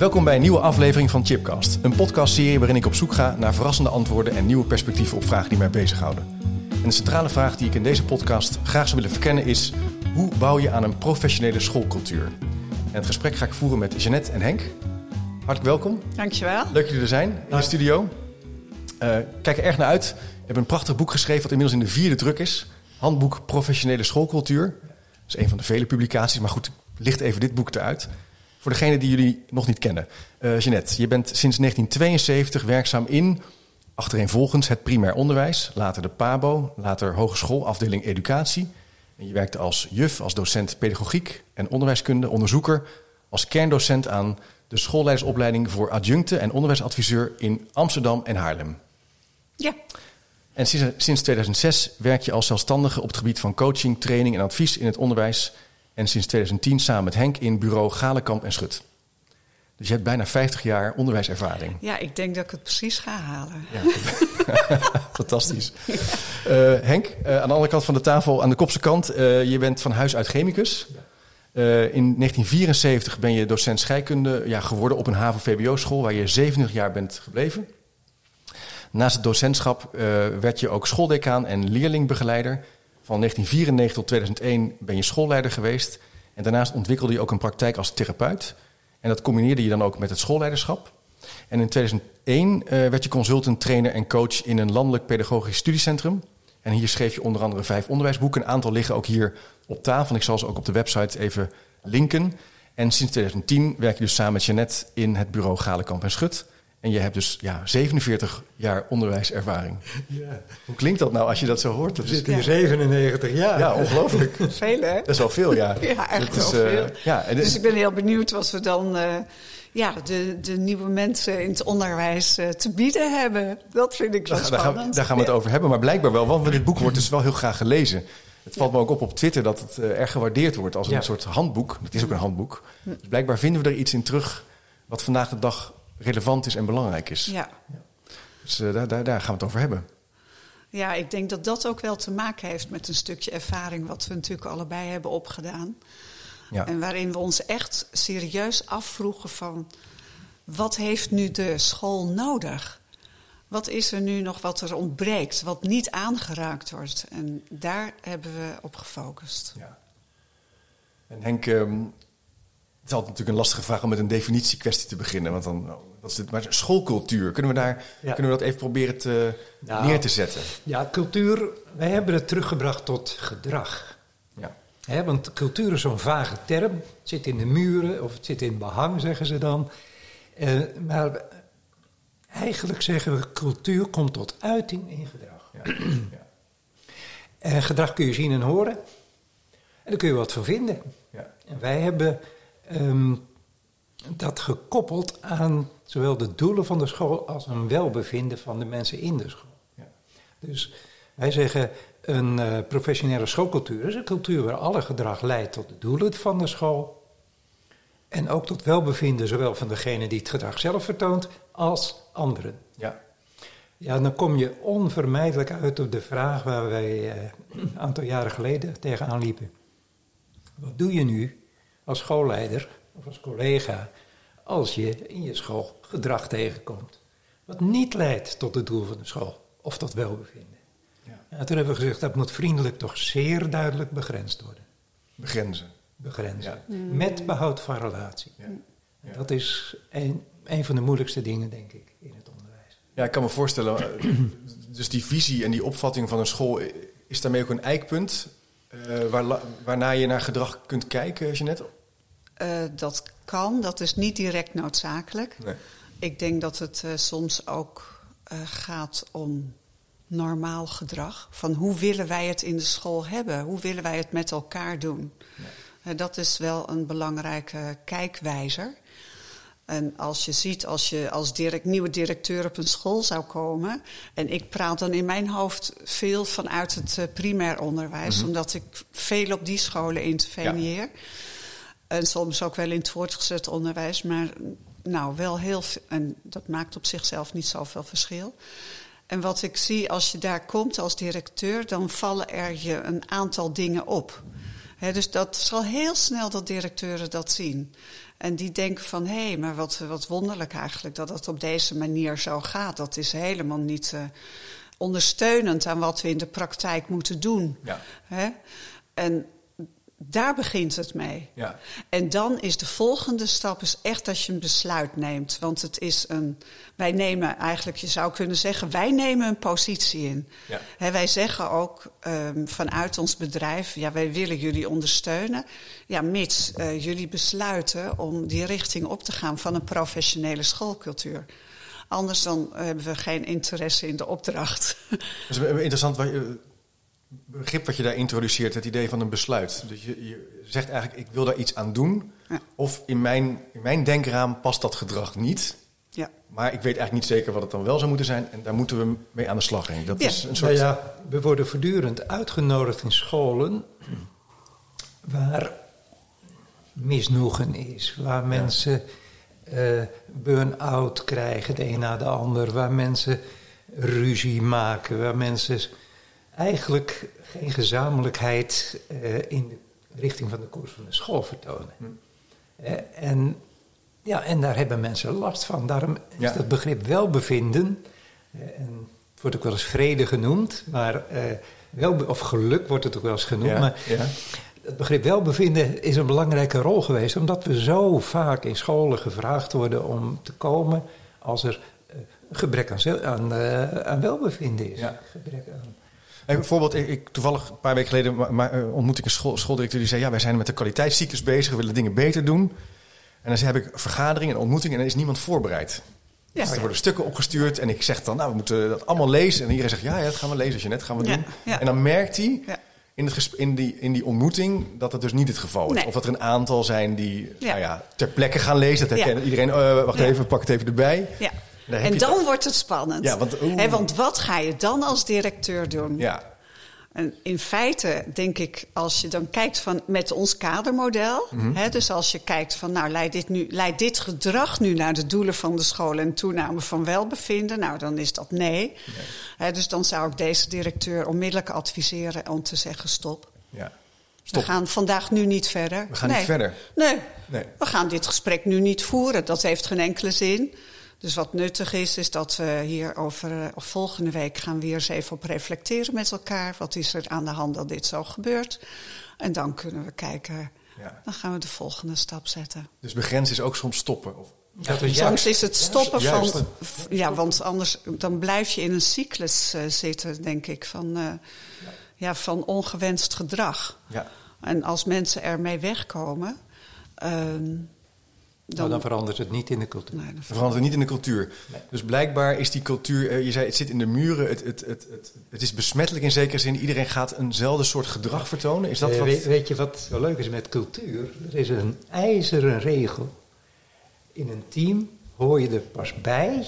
Welkom bij een nieuwe aflevering van Chipcast. Een podcastserie waarin ik op zoek ga naar verrassende antwoorden en nieuwe perspectieven op vragen die mij bezighouden. En de centrale vraag die ik in deze podcast graag zou willen verkennen is... hoe bouw je aan een professionele schoolcultuur? En het gesprek ga ik voeren met Jeannette en Henk. Hartelijk welkom. Dankjewel. Leuk dat jullie er zijn in de studio. Uh, kijk er erg naar uit. We hebben een prachtig boek geschreven wat inmiddels in de vierde druk is. Handboek Professionele Schoolcultuur. Dat is een van de vele publicaties, maar goed, licht even dit boek eruit. Voor degene die jullie nog niet kennen. Uh, Jeannette, je bent sinds 1972 werkzaam in, achtereenvolgens, het primair onderwijs. Later de PABO, later Hogeschool, afdeling Educatie. En je werkte als juf, als docent pedagogiek en onderwijskunde, onderzoeker, als kerndocent aan de schoolleidersopleiding voor adjuncten en onderwijsadviseur in Amsterdam en Haarlem. Ja. En sinds, sinds 2006 werk je als zelfstandige op het gebied van coaching, training en advies in het onderwijs. En sinds 2010 samen met Henk in bureau Galenkamp en Schut. Dus je hebt bijna 50 jaar onderwijservaring. Ja, ik denk dat ik het precies ga halen. Ja. Fantastisch. Uh, Henk, uh, aan de andere kant van de tafel, aan de kopse kant, uh, je bent van huis uit chemicus. in 1974 ben je docent scheikunde ja, geworden op een HAVO-VBO-school waar je 27 jaar bent gebleven. Naast het docentschap werd je ook schooldecaan en leerlingbegeleider. Van 1994 tot 2001 ben je schoolleider geweest. En daarnaast ontwikkelde je ook een praktijk als therapeut. En dat combineerde je dan ook met het schoolleiderschap. En in 2001 uh, werd je consultant, trainer en coach in een landelijk pedagogisch studiecentrum. En hier schreef je onder andere vijf onderwijsboeken. Een aantal liggen ook hier op tafel. Ik zal ze ook op de website even linken. En sinds 2010 werk je dus samen met Jeannette in het bureau Galenkamp en Schut. En je hebt dus ja, 47 jaar onderwijservaring. Ja. Hoe klinkt dat nou als je dat zo hoort? We zitten hier 97 jaar. Ja, ongelooflijk. veel hè? Dat is wel veel, ja. ja, echt wel veel. Uh, ja, en dus ik ben heel benieuwd wat we dan uh, ja, de, de nieuwe mensen in het onderwijs uh, te bieden hebben. Dat vind ik wel daar, spannend. Daar gaan, daar gaan we het over hebben, maar blijkbaar wel. Want dit boek wordt dus wel heel graag gelezen. Het valt me ook op op Twitter dat het erg gewaardeerd wordt als een soort handboek. Het is ook een handboek. Dus blijkbaar vinden we er iets in terug wat vandaag de dag relevant is en belangrijk is. Ja. Dus uh, daar, daar, daar, gaan we het over hebben. Ja, ik denk dat dat ook wel te maken heeft met een stukje ervaring wat we natuurlijk allebei hebben opgedaan. Ja. En waarin we ons echt serieus afvroegen van wat heeft nu de school nodig? Wat is er nu nog wat er ontbreekt, wat niet aangeraakt wordt? En daar hebben we op gefocust. Ja. En Henk, um, het is altijd natuurlijk een lastige vraag om met een definitiekwestie te beginnen. Want dan, wat is dit? Maar schoolcultuur, kunnen we, daar, ja. kunnen we dat even proberen te, nou, neer te zetten? Ja, cultuur, wij hebben het teruggebracht tot gedrag. Ja. He, want cultuur is zo'n vage term. Het zit in de muren of het zit in behang, zeggen ze dan. Uh, maar eigenlijk zeggen we, cultuur komt tot uiting in gedrag. Ja. ja. En gedrag kun je zien en horen. En daar kun je wat van vinden. Ja. En wij hebben um, dat gekoppeld aan zowel de doelen van de school als een welbevinden van de mensen in de school. Ja. Dus wij zeggen een uh, professionele schoolcultuur is een cultuur waar alle gedrag leidt tot de doelen van de school. En ook tot welbevinden zowel van degene die het gedrag zelf vertoont als anderen. Ja. Ja, dan kom je onvermijdelijk uit op de vraag waar wij uh, een aantal jaren geleden tegenaan liepen. Wat doe je nu als schoolleider of als collega als je in je school gedrag tegenkomt wat niet leidt tot het doel van de school of tot welbevinden. Ja. En toen hebben we gezegd dat moet vriendelijk toch zeer duidelijk begrensd worden. Begrenzen. Begrenzen. Ja. Met behoud van relatie. Ja. En dat is een, een van de moeilijkste dingen, denk ik, in het onderwijs. Ja, ik kan me voorstellen, dus die visie en die opvatting van een school, is daarmee ook een eikpunt uh, waar, waarna je naar gedrag kunt kijken, Jeanette? Uh, dat kan, dat is niet direct noodzakelijk. Nee. Ik denk dat het uh, soms ook gaat om normaal gedrag. Van hoe willen wij het in de school hebben? Hoe willen wij het met elkaar doen? Dat is wel een belangrijke kijkwijzer. En als je ziet, als je als direct, nieuwe directeur op een school zou komen. En ik praat dan in mijn hoofd veel vanuit het uh, primair onderwijs, mhm. omdat ik veel op die scholen interveneer. En soms ook wel in het voortgezet onderwijs, maar nou wel heel veel. En dat maakt op zichzelf niet zoveel verschil. En wat ik zie als je daar komt als directeur, dan vallen er je een aantal dingen op. dus dat zal heel snel dat directeuren dat zien. En die denken van, hé, hey, maar wat, wat wonderlijk eigenlijk dat het op deze manier zo gaat. Dat is helemaal niet uh, ondersteunend aan wat we in de praktijk moeten doen. Ja. En daar begint het mee. Ja. En dan is de volgende stap is echt als je een besluit neemt. Want het is een. Wij nemen eigenlijk, je zou kunnen zeggen, wij nemen een positie in. Ja. wij zeggen ook um, vanuit ons bedrijf, ja, wij willen jullie ondersteunen. Ja, mits uh, jullie besluiten om die richting op te gaan van een professionele schoolcultuur. Anders dan hebben we geen interesse in de opdracht. Dat is interessant. Wat je, begrip wat je daar introduceert, het idee van een besluit. Dus je, je zegt eigenlijk, ik wil daar iets aan doen. Ja. Of in mijn, in mijn denkraam past dat gedrag niet. Ja. Maar ik weet eigenlijk niet zeker wat het dan wel zou moeten zijn. En daar moeten we mee aan de slag heen. Dat is een soort... Nou ja, we worden voortdurend uitgenodigd in scholen... waar misnoegen is. Waar mensen uh, burn-out krijgen, de een na de ander. Waar mensen ruzie maken. Waar mensen eigenlijk geen gezamenlijkheid uh, in de richting van de koers van de school vertonen. Hm. Uh, en, ja, en daar hebben mensen last van. Daarom is dat begrip welbevinden, uh, en het wordt ook wel eens vrede genoemd, maar wel, of geluk wordt het ook wel eens genoemd. maar ja. Het begrip welbevinden is een belangrijke rol geweest, omdat we zo vaak in scholen gevraagd worden om te komen als er gebrek aan, aan, aan welbevinden is. Gebrek aan bijvoorbeeld, ik, toevallig een paar weken geleden maar, uh, ontmoet ik een school, schooldirecteur die zei: Ja, wij zijn met de kwaliteitscyclus bezig, we willen dingen beter doen. En dan heb ik vergaderingen en ontmoetingen en dan is niemand voorbereid. Ja, dus er worden stukken opgestuurd en ik zeg dan, nou, we moeten dat allemaal lezen. En iedereen zegt, ja, ja dat gaan we lezen, als je net gaan we doen. En dan merkt hij in, het in, die, in die ontmoeting dat dat dus niet het geval is. Of dat er een aantal zijn die Nou ja, ter plekke gaan lezen. Dat herkennen iedereen, uh, wacht even, pak het even erbij. Ja. En dan wordt het spannend. Ja, want, want wat ga je dan als directeur doen? Ja. En in feite denk ik, als je dan kijkt van, met ons kadermodel, mm hè, dus als je kijkt van, nou leidt dit, nu, leidt dit gedrag nu naar de doelen van de school en toename van welbevinden, nou dan is dat nee. nee. Hè, dus dan zou ik deze directeur onmiddellijk adviseren om te zeggen stop. Ja. Stop. We gaan vandaag nu niet verder. We gaan niet verder. Nee. nee, we gaan dit gesprek nu niet voeren. Dat heeft geen enkele zin. Dus wat nuttig is, is dat we hier over uh, volgende week gaan we weer eens even op reflecteren met elkaar. Wat is er aan de hand dat dit zo gebeurt? En dan kunnen we kijken, ja. dan gaan we de volgende stap zetten. Dus begrenzen is ook soms stoppen? Of? Ja, is soms is het stoppen van. Ja, want anders dan blijf je in een cyclus uh, zitten, denk ik, van, uh, ja. ja. van ongewenst gedrag. Ja. En als mensen ermee wegkomen. Ehm, dan, dan, verandert het niet in de cultuur. Nee, dan verandert het niet in de cultuur. Dus blijkbaar is die cultuur, eh, je zei het zit in de muren, het, het, het, het, het is besmettelijk in zekere zin. Iedereen gaat eenzelfde soort gedrag vertonen. Is dat eh, wat... weet, weet, je wat zo leuk is met cultuur? Er is een ijzeren regel. In een team hoor je er pas bij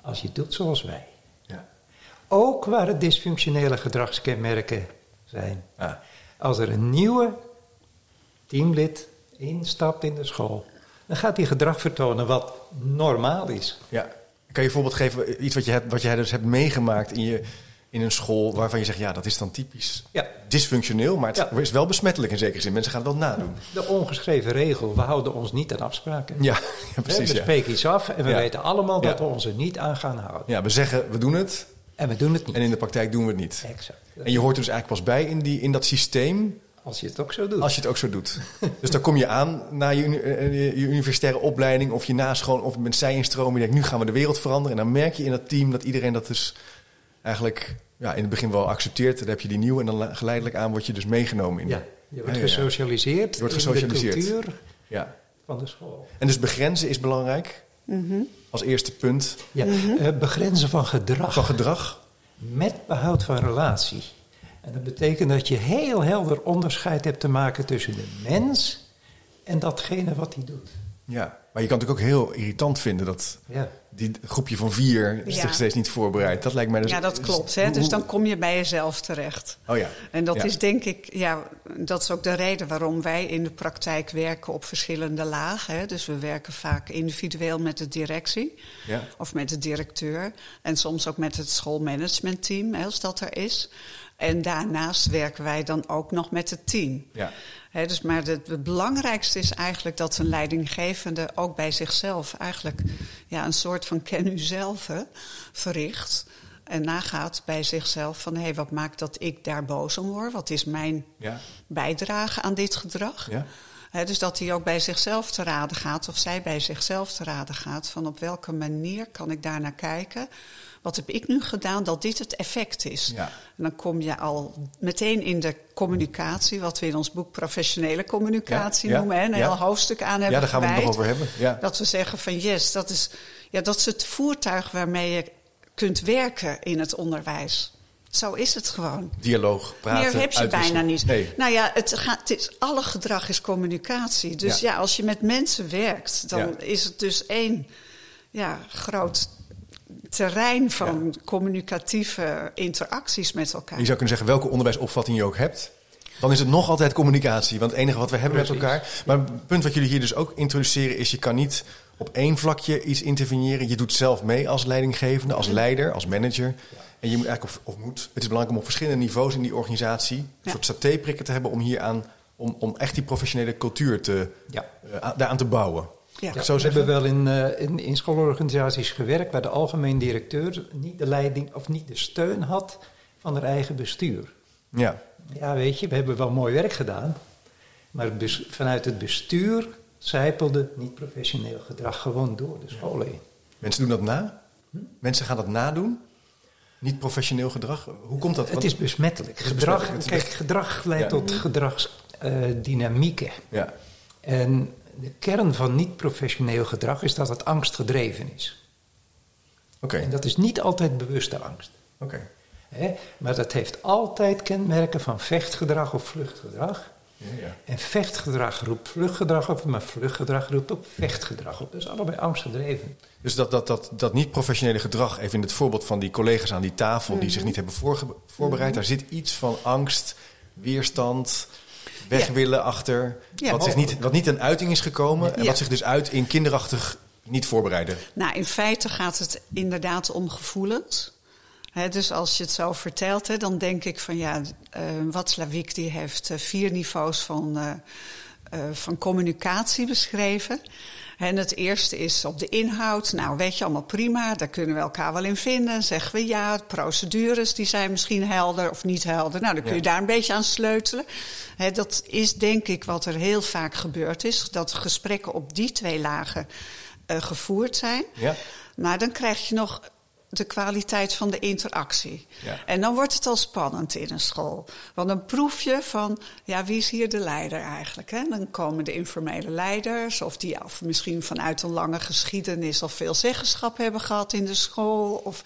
als je doet zoals wij. Ja. Ook waar het dysfunctionele gedragskenmerken zijn. Als er een nieuwe teamlid instapt in de school dan gaat hij gedrag vertonen wat normaal is. Ja. Kan je een voorbeeld geven, iets wat je, hebt, wat jij dus hebt meegemaakt in, je, in een school waarvan je zegt, ja, dat is dan typisch ja. dysfunctioneel, maar het is wel besmettelijk in zekere zin. Mensen gaan het wel nadoen. De ongeschreven regel, we houden ons niet aan afspraken. Ja, ja precies. We spreken iets af en we weten allemaal dat we ons er niet aan gaan houden. Ja, we zeggen, we doen het. En we doen het niet. En in de praktijk doen we het niet. Exact. En je hoort er dus eigenlijk pas bij in, die, in dat systeem als je het ook zo doet. Als je het ook zo doet. dus dan kom je aan na je, eh, je universitaire opleiding of je naschoon of met zij-instroom. Je denkt, nu gaan we de wereld veranderen. En dan merk je in dat team dat iedereen dat dus eigenlijk ja, in het begin wel accepteert. Dan heb je die nieuwe en dan geleidelijk aan word je dus meegenomen. In ja, je wordt gesocialiseerd je wordt gesocialiseerd. in de cultuur ja. van de school. En dus begrenzen is belangrijk. Mhm. Als eerste punt. Ja, mhm. eh, begrenzen van gedrag. Van gedrag. Met behoud van relatie. En dat betekent dat je heel helder onderscheid hebt te maken tussen de mens en datgene wat hij doet. Ja, maar je kan het ook heel irritant vinden dat ja. die groepje van vier zich steeds niet voorbereidt. Dat lijkt mij dus. Ja, dat klopt. Hè? Dus dan kom je bij jezelf terecht. Oh ja. En dat is denk ik, ja, dat is ook de reden waarom wij in de praktijk werken op verschillende lagen. Hè? Dus we werken vaak individueel met de directie ja. of met de directeur. En soms ook met het schoolmanagementteam, als dat er is. En daarnaast werken wij dan ook nog met het team. Ja. dus maar het, belangrijkste is eigenlijk dat een leidinggevende ook bij zichzelf eigenlijk ja, een soort van ken u zelf verricht. En nagaat bij zichzelf van hé, hey, wat maakt dat ik daar boos om word? Wat is mijn ja. bijdrage aan dit gedrag? Ja. Dus dat hij ook bij zichzelf te raden gaat, of zij bij zichzelf te raden gaat, van op welke manier kan ik daar naar kijken? wat heb ik nu gedaan dat dit het effect is? Ja. En dan kom je al meteen in de communicatie, wat we in ons boek professionele communicatie noemen, en een heel hoofdstuk aan hebben. Ja, daar gaan we het nog over hebben. Ja. Dat we zeggen van yes, dat is, ja, dat is het voertuig waarmee je kunt werken in het onderwijs. Zo is het gewoon. Dialoog, praten. Meer heb je bijna niet. Nee. Nou ja, het gaat, het is, alle gedrag is communicatie. Dus ja. als je met mensen werkt, dan is het dus één ja, groot terrein van communicatieve interacties met elkaar. Je zou kunnen zeggen welke onderwijsopvatting je ook hebt. Dan is het nog altijd communicatie. Want het enige wat we hebben met elkaar. Maar het punt wat jullie hier dus ook introduceren is: je kan niet op één vlakje iets interveneren. Je doet zelf mee als leidinggevende, als leider, als manager. En je moet eigenlijk, of, of, moet, het is belangrijk om op verschillende niveaus in die organisatie een soort satéprikken te hebben om hier aan, om, om echt die professionele cultuur te, ja. Uh, daaraan te bouwen. Ja. Zo we hebben wel in, uh, in, in, schoolorganisaties gewerkt waar de algemeen directeur niet de leiding of niet de steun had van haar eigen bestuur. Ja. Ja, weet je, we hebben wel mooi werk gedaan, maar vanuit het bestuur zijpelde niet professioneel gedrag gewoon door de scholen heen. Mensen doen dat na? Hm? Mensen gaan dat nadoen? Niet professioneel gedrag? Hoe komt dat? Het is besmettelijk. Gedrag, kijk, gedrag leidt tot gedragsdynamieken. ja. En de kern van niet-professioneel gedrag is dat het angstgedreven is. Oké. En dat is niet altijd bewuste angst. Oké. Maar dat heeft altijd kenmerken van vechtgedrag of vluchtgedrag. Ja, ja. En vechtgedrag roept vluchtgedrag op, maar vluchtgedrag roept ook vechtgedrag op. Dus allebei angstgedreven. Dus dat, dat, dat, dat niet-professionele gedrag, even in het voorbeeld van die collega's aan die tafel die zich mhm. niet hebben voorbereid, daar zit iets van angst, weerstand, weg willen achter. Wat, zich niet, wat niet een uiting is gekomen en wat zich dus uit in kinderachtig niet voorbereiden. Nou, in feite gaat het inderdaad om gevoelens. Dus als je het zo vertelt, dan denk ik van ja, uh, Watzlawick die heeft uh, vier niveaus van, uh, van communicatie beschreven. En het eerste is op de inhoud. Nou, weet je, allemaal prima. Daar kunnen we elkaar wel in vinden. Zeggen we ja, procedures die zijn misschien helder of niet helder. Nou, dan kun je daar een beetje aan sleutelen. dat is denk ik wat er heel vaak gebeurd is. Dat gesprekken op die twee lagen gevoerd zijn. Ja. Maar dan krijg je nog de kwaliteit van de interactie. Ja. En dan wordt het al spannend in een school. Want dan proef je van, ja, wie is hier de leider eigenlijk? Hè? Dan komen de informele leiders, of die of misschien vanuit een lange geschiedenis of veel zeggenschap hebben gehad in de school. Of,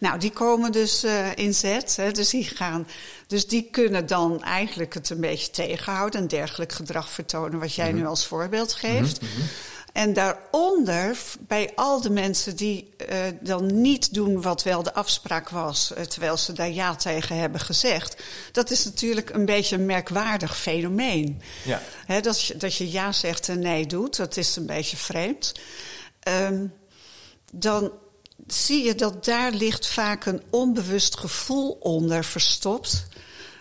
nou, die komen dus uh, in zet. Hè? Dus, die gaan, dus die kunnen dan eigenlijk het een beetje tegenhouden en dergelijk gedrag vertonen, wat jij mm -hmm. nu als voorbeeld geeft. Mm -hmm. En daaronder, bij al de mensen die uh, dan niet doen wat wel de afspraak was, uh, terwijl ze daar ja tegen hebben gezegd, dat is natuurlijk een beetje een merkwaardig fenomeen. Ja. He, dat, je, dat je ja zegt en nee doet, dat is een beetje vreemd. Um, dan zie je dat daar ligt vaak een onbewust gevoel onder verstopt.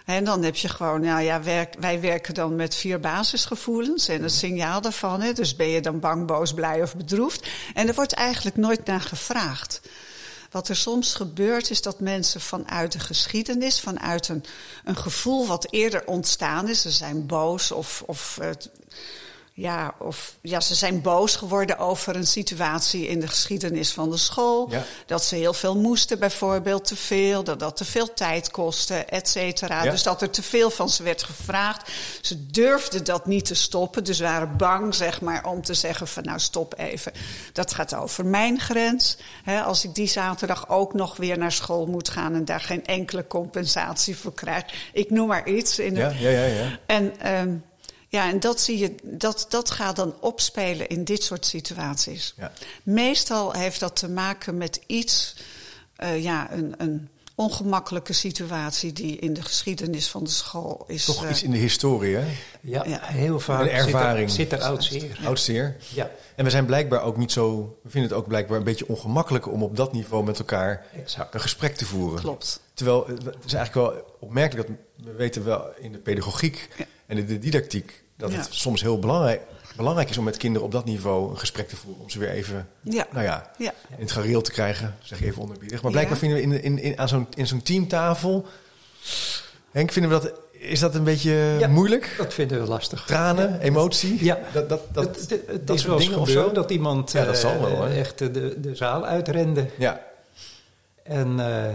En dan heb je gewoon, nou ja, wij werken dan met vier basisgevoelens en het signaal daarvan. Hè, dus ben je dan bang, boos, blij of bedroefd. En er wordt eigenlijk nooit naar gevraagd. Wat er soms gebeurt is dat mensen vanuit de geschiedenis, vanuit een, een gevoel wat eerder ontstaan is, ze zijn boos of, of ja, of ja, ze zijn boos geworden over een situatie in de geschiedenis van de school. Dat ze heel veel moesten, bijvoorbeeld te veel, dat dat te veel tijd kostte, et cetera. Dus dat er te veel van ze werd gevraagd. Ze durfden dat niet te stoppen, dus waren bang, zeg maar, om te zeggen van nou stop even. Dat gaat over mijn grens. als ik die zaterdag ook nog weer naar school moet gaan en daar geen enkele compensatie voor krijg. Ik noem maar iets. In ja, ja, ja, ja. En um, ja, en dat zie je, dat, dat gaat dan opspelen in dit soort situaties. Ja. Meestal heeft dat te maken met iets, uh, ja, een, een ongemakkelijke situatie die in de geschiedenis van de school is. Toch uh, iets in de historie, hè? Ja, ja. heel vaak. Een ervaring. Zit er, zit er oud zeer. Oud zeer. Ja. En we zijn blijkbaar ook niet zo. We vinden het ook blijkbaar een beetje ongemakkelijk om op dat niveau met elkaar exact. een gesprek te voeren. Klopt. Terwijl het is eigenlijk wel opmerkelijk dat we weten wel in de pedagogiek en de didactiek dat het soms heel belangrijk, belangrijk is om met kinderen op dat niveau een gesprek te voeren. Om ze weer even ja. Nou ja, in het gareel te krijgen, zeg even onderbiedig. Maar blijkbaar vinden we in, in, in, aan zo'n, in zo'n teamtafel. Henk, vinden we dat. Is dat een beetje moeilijk? Dat vinden we lastig. Tranen, emotie? Ja. Dat, dat, dat, het, het, het is wel gebeurd dat iemand ja, dat zal wel, uh, echt de, de zaal uitrende. Ja. En uh,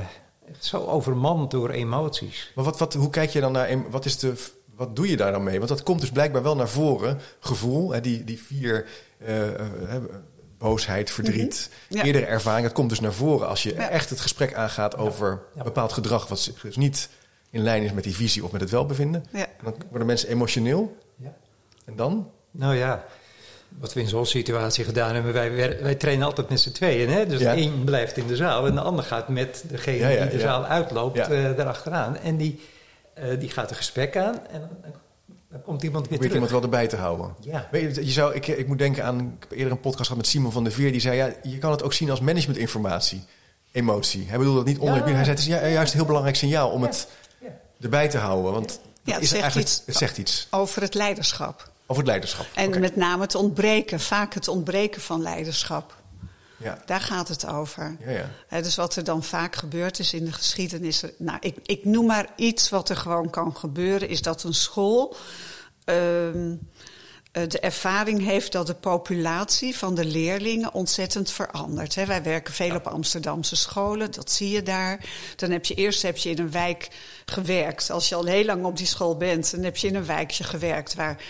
zo overmand door emoties. Maar wat, wat, hoe kijk je dan naar... Wat is de wat doe je daar dan mee? Want dat komt dus blijkbaar wel naar voren. Gevoel, hè, die, die vier... Uh, uh, boosheid, verdriet, mm -hmm. eerdere ervaring. Dat komt dus naar voren als je ja. echt het gesprek aangaat over ja. bepaald gedrag... wat dus niet in lijn is met die visie of met het welbevinden. Dan worden mensen emotioneel. En dan? Nou ja, wat we in zo'n situatie gedaan hebben... wij, wij trainen altijd met z'n tweeën. Hè? Dus één blijft in de zaal en de ander gaat met degene die de zaal uitloopt uh, daarachteraan. En die uh, die gaat een gesprek aan en dan, komt iemand weer terug. iemand wel erbij te houden. Ja. Weet je, je zou, ik, ik moet denken aan, ik heb eerder een podcast gehad met Simon van der Veer. Die zei, ja, je kan het ook zien als managementinformatie. Emotie. Hij bedoelde dat niet onder. Ja. Hij zei, het is juist een heel belangrijk signaal om ja. het erbij te houden. Want ja, het, is zegt iets het zegt iets. Over het leiderschap. Over het leiderschap. En okay. met name het ontbreken, vaak het ontbreken van leiderschap. Ja. Daar gaat het over. Ja, ja. He, dus wat er dan vaak gebeurd is in de geschiedenis. Nou, ik, ik noem maar iets wat er gewoon kan gebeuren: is dat een school. Um, de ervaring heeft dat de populatie van de leerlingen ontzettend verandert. He, wij werken veel op Amsterdamse scholen, dat zie je daar. Dan heb je eerst heb je in een wijk gewerkt. Als je al heel lang op die school bent, dan heb je in een wijkje gewerkt waar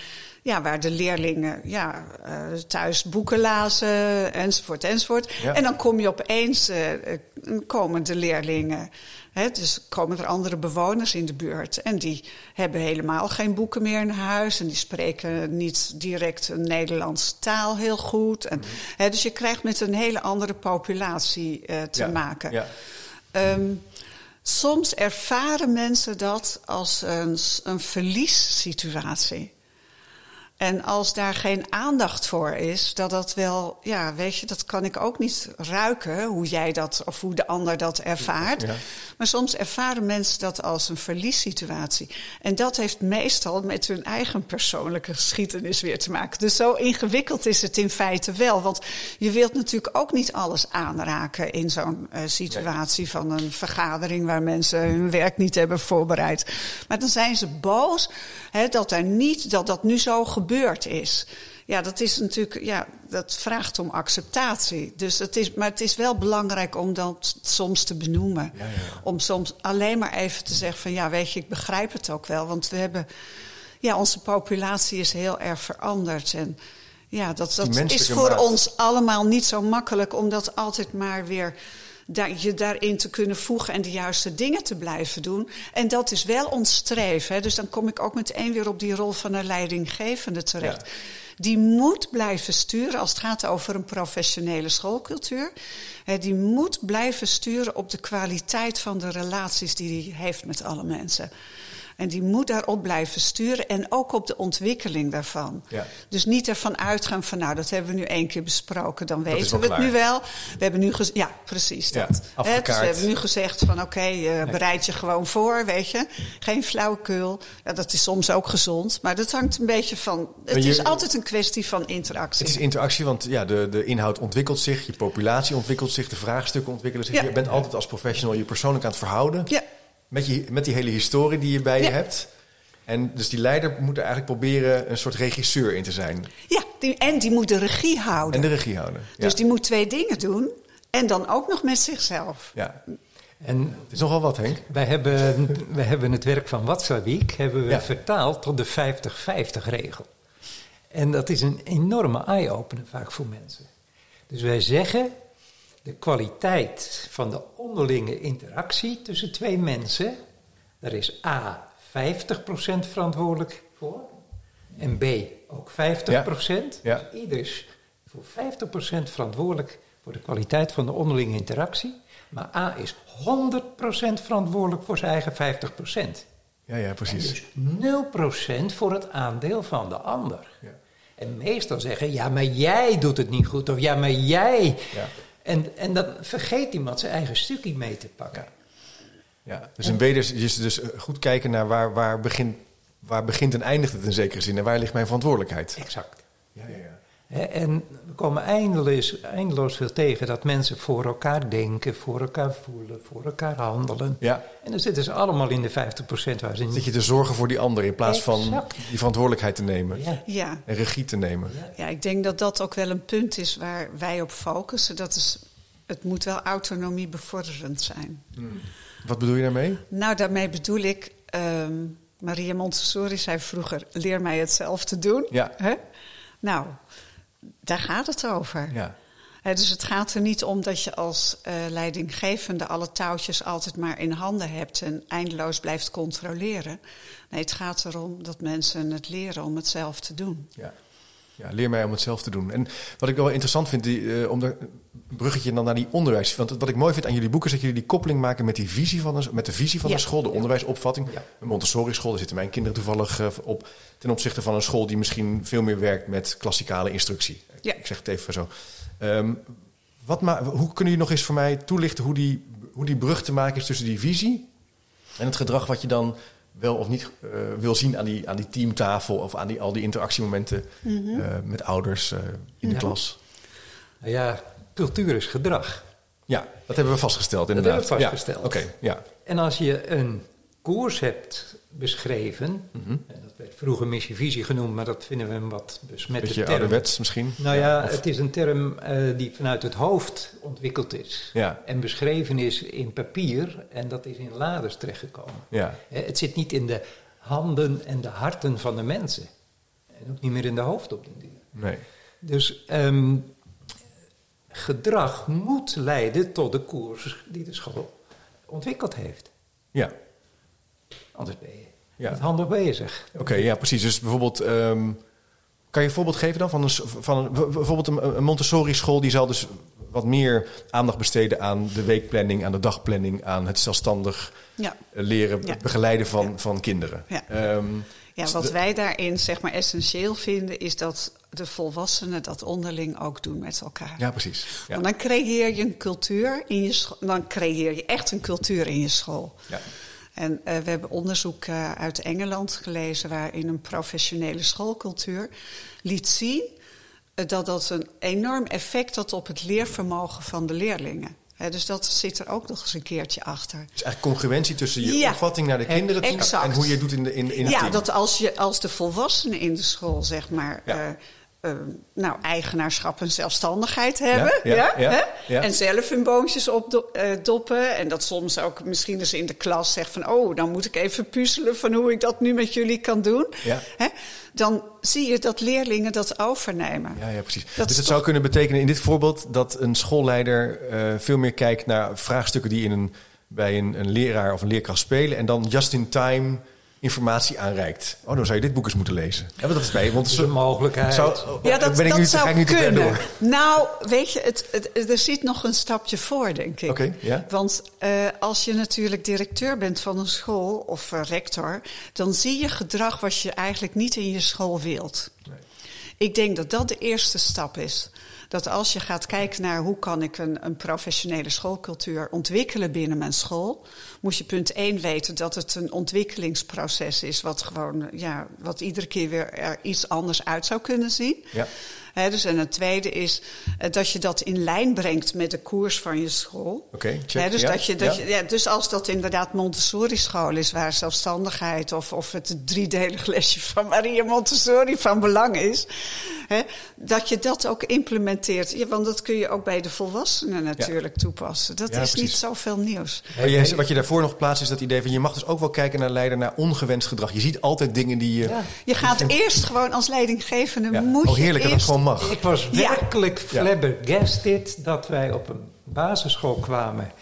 ja, waar de leerlingen ja, uh, thuis boeken lazen, enzovoort, enzovoort. Ja. En dan kom je opeens, uh, komen de leerlingen, hè, dus komen er andere bewoners in de buurt. En die hebben helemaal geen boeken meer in huis. En die spreken niet direct een Nederlandse taal heel goed. En, mm. hè, dus je krijgt met een hele andere populatie uh, te ja. maken. Ja. Um, soms ervaren mensen dat als een, een verliessituatie. En als daar geen aandacht voor is, dat dat wel, ja, weet je, dat kan ik ook niet ruiken, hoe jij dat of hoe de ander dat ervaart. Ja. Maar soms ervaren mensen dat als een verliessituatie. En dat heeft meestal met hun eigen persoonlijke geschiedenis weer te maken. Dus zo ingewikkeld is het in feite wel. Want je wilt natuurlijk ook niet alles aanraken in zo'n uh, situatie van een vergadering waar mensen hun werk niet hebben voorbereid. Maar dan zijn ze boos hè, dat, er niet, dat dat nu zo gebeurd is. Ja, dat is natuurlijk, ja, dat vraagt om acceptatie. Dus het is, maar het is wel belangrijk om dat soms te benoemen. Ja, ja. Om soms alleen maar even te zeggen van ja, weet je, ik begrijp het ook wel. Want we hebben, ja, onze populatie is heel erg veranderd. En ja, dat, dat is voor maat. ons allemaal niet zo makkelijk om dat altijd maar weer daar, je daarin te kunnen voegen en de juiste dingen te blijven doen. En dat is wel ons streven. Hè. Dus dan kom ik ook meteen weer op die rol van een leidinggevende terecht. Ja. Die moet blijven sturen als het gaat over een professionele schoolcultuur. Hè, die moet blijven sturen op de kwaliteit van de relaties die hij heeft met alle mensen. En die moet daarop blijven sturen en ook op de ontwikkeling daarvan. Ja. Dus niet ervan uitgaan van, nou, dat hebben we nu één keer besproken, dan weten we het klaar. nu wel. We hebben nu ja, precies Ja, dat. Dus we hebben nu gezegd van, oké, eh, bereid je gewoon voor, weet je. Geen flauwekul. Ja, dat is soms ook gezond, maar dat hangt een beetje van... Het je- is altijd een kwestie van interactie. Het is interactie, want ja, de, de inhoud ontwikkelt zich, je populatie ontwikkelt zich, de vraagstukken ontwikkelen zich. Je bent altijd als professional je persoonlijk aan het verhouden. Ja, Met, je, met die hele historie die je bij je Ja. hebt. En dus die leider moet er eigenlijk proberen een soort regisseur in te zijn. Ja, die, en die moet de regie houden. En de regie houden. Ja. Dus die moet twee dingen doen. En dan ook nog met zichzelf. Ja. En het is nogal wat, Henk. Wij hebben, wij hebben het werk van Watzlawick hebben we vertaald tot de 50-50-regel. En dat is een enorme eye-opener vaak voor mensen. Dus wij zeggen, de kwaliteit van de onderlinge interactie tussen twee mensen, daar is A 50% verantwoordelijk voor en B ook 50%. Ja. Dus ieder is voor 50% verantwoordelijk voor de kwaliteit van de onderlinge interactie. Maar A is 100% verantwoordelijk voor zijn eigen 50%. Ja, ja, precies. En dus 0% voor het aandeel van de ander. Ja. En meestal zeggen, ja, maar jij doet het niet goed. Of ja, maar jij. Ja. En, en dan vergeet iemand zijn eigen stukje mee te pakken. Ja, dus een weder is dus goed kijken naar waar, waar, begint, waar begint en eindigt het in zekere zin. En waar ligt mijn verantwoordelijkheid. Exact. Ja, ja, ja. En we komen eindeloos, eindeloos veel tegen dat mensen voor elkaar denken, voor elkaar voelen, voor elkaar handelen. Ja. En dan zitten ze allemaal in de 50% waar ze Zit je te zorgen voor die ander in plaats van die verantwoordelijkheid te nemen. Ja. ja. En regie te nemen. Ja. ik denk dat dat ook wel een punt is waar wij op focussen. Dat is, het moet wel autonomie bevorderend zijn. Hmm. Wat bedoel je daarmee? Nou, daarmee bedoel ik... Ehm, Maria Montessori zei vroeger: leer mij het zelf te doen. Ja. Nou, daar gaat het over. Ja. dus het gaat er niet om dat je als uh, leidinggevende alle touwtjes altijd maar in handen hebt en eindeloos blijft controleren. Nee, het gaat erom dat mensen het leren om het zelf te doen. Ja. Ja, leer mij om het zelf te doen. En wat ik wel interessant vind, die, uh, om een bruggetje dan naar die onderwijs. Want wat ik mooi vind aan jullie boeken is dat jullie die koppeling maken met, die visie van de, met de visie van de school, de onderwijsopvatting. Ja. Een Montessori-school, daar zitten mijn kinderen toevallig uh, op. Ten opzichte van een school die misschien veel meer werkt met klassikale instructie. Ja. Ik zeg het even zo. Um, wat hoe kunnen jullie nog eens voor mij toelichten hoe die, hoe die brug te maken is tussen die visie en het gedrag wat je dan wel of niet uh, wil zien aan die, aan die teamtafel of aan die, al die interactiemomenten mm -hmm. uh, met ouders uh, in de klas? Ja, cultuur is gedrag. Ja, dat hebben we vastgesteld inderdaad. Dat hebben we vastgesteld. Ja. Oké, ja. En als je een koers hebt beschreven. Mm -hmm. En dat werd vroeger missie-visie genoemd, maar dat vinden we een wat besmette Beetje term. ouderwets misschien? Nou ja, het is een term uh, die vanuit het hoofd ontwikkeld is. Ja. En beschreven is in papier en dat is in laders terechtgekomen. Ja. Het zit niet in de handen en de harten van de mensen. En ook niet meer in de hoofd op den duur. Nee. Dus um, gedrag moet leiden tot de koers die de school ontwikkeld heeft. Ja. Anders ben je ja. niet handig bezig. Oké, ja, precies. Dus bijvoorbeeld, um, kan je een voorbeeld geven dan van een, van een, bijvoorbeeld een, een Montessori-school die zal dus wat meer aandacht besteden aan de weekplanning, aan de dagplanning, aan het zelfstandig ja. leren, ja. begeleiden van, ja. van kinderen. Ja. Um, ja, wat wij daarin zeg maar essentieel vinden, is dat de volwassenen dat onderling ook doen met elkaar. Ja, precies. Ja. Want dan creëer je een cultuur in je school. Dan creëer je echt een cultuur in je school. Ja. En uh, we hebben onderzoek uh, uit Engeland gelezen waarin een professionele schoolcultuur liet zien uh, dat dat een enorm effect had op het leervermogen van de leerlingen. dus dat zit er ook nog eens een keertje achter. Dus eigenlijk congruentie tussen je ja, opvatting naar de kinderen en hoe je het doet in, de, in, in het ja, team. dat als, je, als de volwassenen in de school, zeg maar... Ja uh, nou, eigenaarschap en zelfstandigheid hebben. Ja, ja, ja, ja En zelf hun boontjes opdoppen. Uh, en dat soms ook misschien eens in de klas zegt van... oh, dan moet ik even puzzelen van hoe ik dat nu met jullie kan doen. Hè? Dan zie je dat leerlingen dat overnemen. Ja, ja precies. Dat dus het zou kunnen betekenen in dit voorbeeld... dat een schoolleider uh, veel meer kijkt naar vraagstukken... die in een, bij een, een leraar of een leerkracht spelen... en dan just in time informatie aanreikt. Oh, dan zou je dit boek eens moeten lezen. Ja, dat is bij, want dat is een mogelijkheid. Zou, ja, dat, ben ik dat nu, zou ik kunnen. Door. Nou, weet je, het, het, er zit nog een stapje voor, denk ik. Okay, ja? Want uh, als je natuurlijk directeur bent van een school of uh, rector, dan zie je gedrag wat je eigenlijk niet in je school wilt. Nee. Ik denk dat dat de eerste stap is dat als je gaat kijken naar hoe kan ik een, een professionele schoolcultuur ontwikkelen binnen mijn school, moet je punt 1 weten dat het een ontwikkelingsproces is, wat gewoon, ja, wat iedere keer weer er iets anders uit zou kunnen zien. Ja. Dus en het tweede is uh, dat je dat in lijn brengt met de koers van je school. Oké, okay, dus, ja, dat je, dat ja. Je, ja, dus als dat inderdaad Montessori-school is, waar zelfstandigheid of, of het driedelig lesje van Maria Montessori van belang is, dat je dat ook implementeert. Ja, want dat kun je ook bij de volwassenen natuurlijk toepassen. Dat is precies. niet zoveel nieuws. Je, wat je daarvoor nog plaatst is dat idee van je mag dus ook wel kijken naar leider naar ongewenst gedrag. Je ziet altijd dingen die je. Je gaat eerst gewoon als leidinggevende. Moet oh, heerlijk je dat het gewoon mag. Ik was werkelijk flabbergasted dat wij op een basisschool kwamen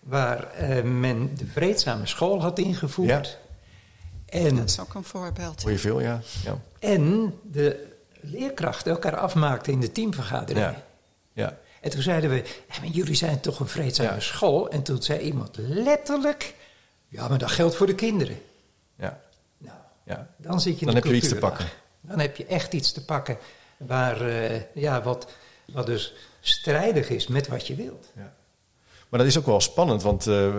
waar uh, men de vreedzame school had ingevoerd. En, dat is ook een voorbeeld. Hoor je veel, ja. ja. En de leerkrachten elkaar afmaakten in de teamvergadering. Ja. ja. En toen zeiden we, ja, jullie zijn toch een vreedzame school? En toen zei iemand letterlijk, ja, maar dat geldt voor de kinderen. Ja. Nou, ja. dan zit je Dan heb je iets te pakken. Dan heb je echt iets te pakken waar, uh, ja, wat, wat dus strijdig is met wat je wilt. Ja. Maar dat is ook wel spannend, want uh,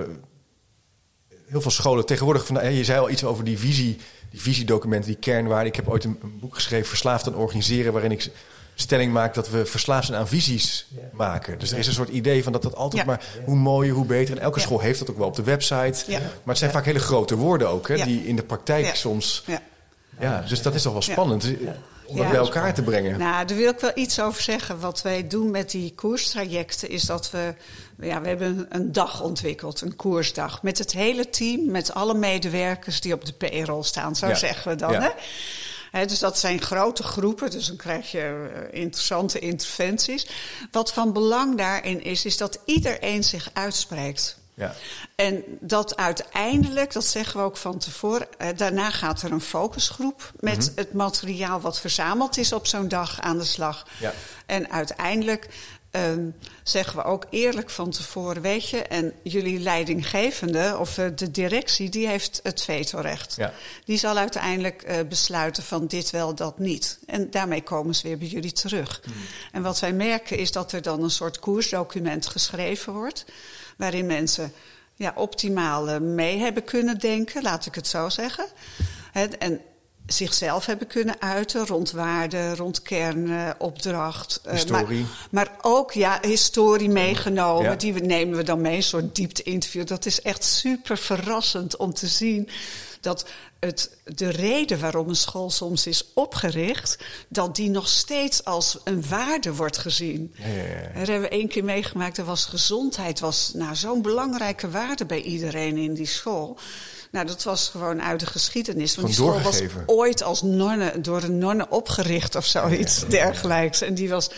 heel veel scholen tegenwoordig, van, je zei al iets over die visie, die visiedocumenten, die kernwaarden. Ik heb ooit een, een boek geschreven, Verslaafd aan organiseren, waarin ik stelling maak dat we verslaafd zijn aan visies ja. maken. Dus er is een soort idee van dat dat altijd ja. maar hoe mooier, hoe beter. En elke school heeft dat ook wel op de website. Maar het zijn vaak hele grote woorden ook, hè, die in de praktijk soms. Ja. dus dat is toch wel spannend om dat bij elkaar te brengen. Nou, daar wil ik wel iets over zeggen. Wat wij doen met die koerstrajecten is dat we... Ja, we hebben een dag ontwikkeld, een koersdag. Met het hele team, met alle medewerkers die op de payroll staan. Zo zeggen we dan, hè? He, dus dat zijn grote groepen, dus dan krijg je uh, interessante interventies. Wat van belang daarin is, is dat iedereen zich uitspreekt. Ja. En dat uiteindelijk, dat zeggen we ook van tevoren, eh, daarna gaat er een focusgroep met mm -hmm. het materiaal wat verzameld is op zo'n dag aan de slag. Ja. En uiteindelijk um, zeggen we ook eerlijk van tevoren, weet je, en jullie leidinggevende of uh, de directie, die heeft het vetorecht. Ja. Die zal uiteindelijk uh, besluiten van dit wel, dat niet. En daarmee komen ze weer bij jullie terug. Mm. En wat wij merken is dat er dan een soort koersdocument geschreven wordt, waarin mensen ja, optimaal uh, mee hebben kunnen denken, laat ik het zo zeggen. En zichzelf hebben kunnen uiten rond waarden, rond kernopdracht. Uh, historie. Maar, maar, ook ja, historie meegenomen. Ja. Die nemen we dan mee, een soort diepte-interview. Dat is echt super verrassend om te zien dat het, de reden waarom een school soms is opgericht, dat die nog steeds als een waarde wordt gezien. Ja, ja, ja. Er hebben we één keer meegemaakt, er was gezondheid, was nou, zo'n belangrijke waarde bij iedereen in die school. Nou, dat was gewoon uit de geschiedenis. Want die school was ooit als nonne, door een nonne opgericht of zoiets dergelijks. En die was,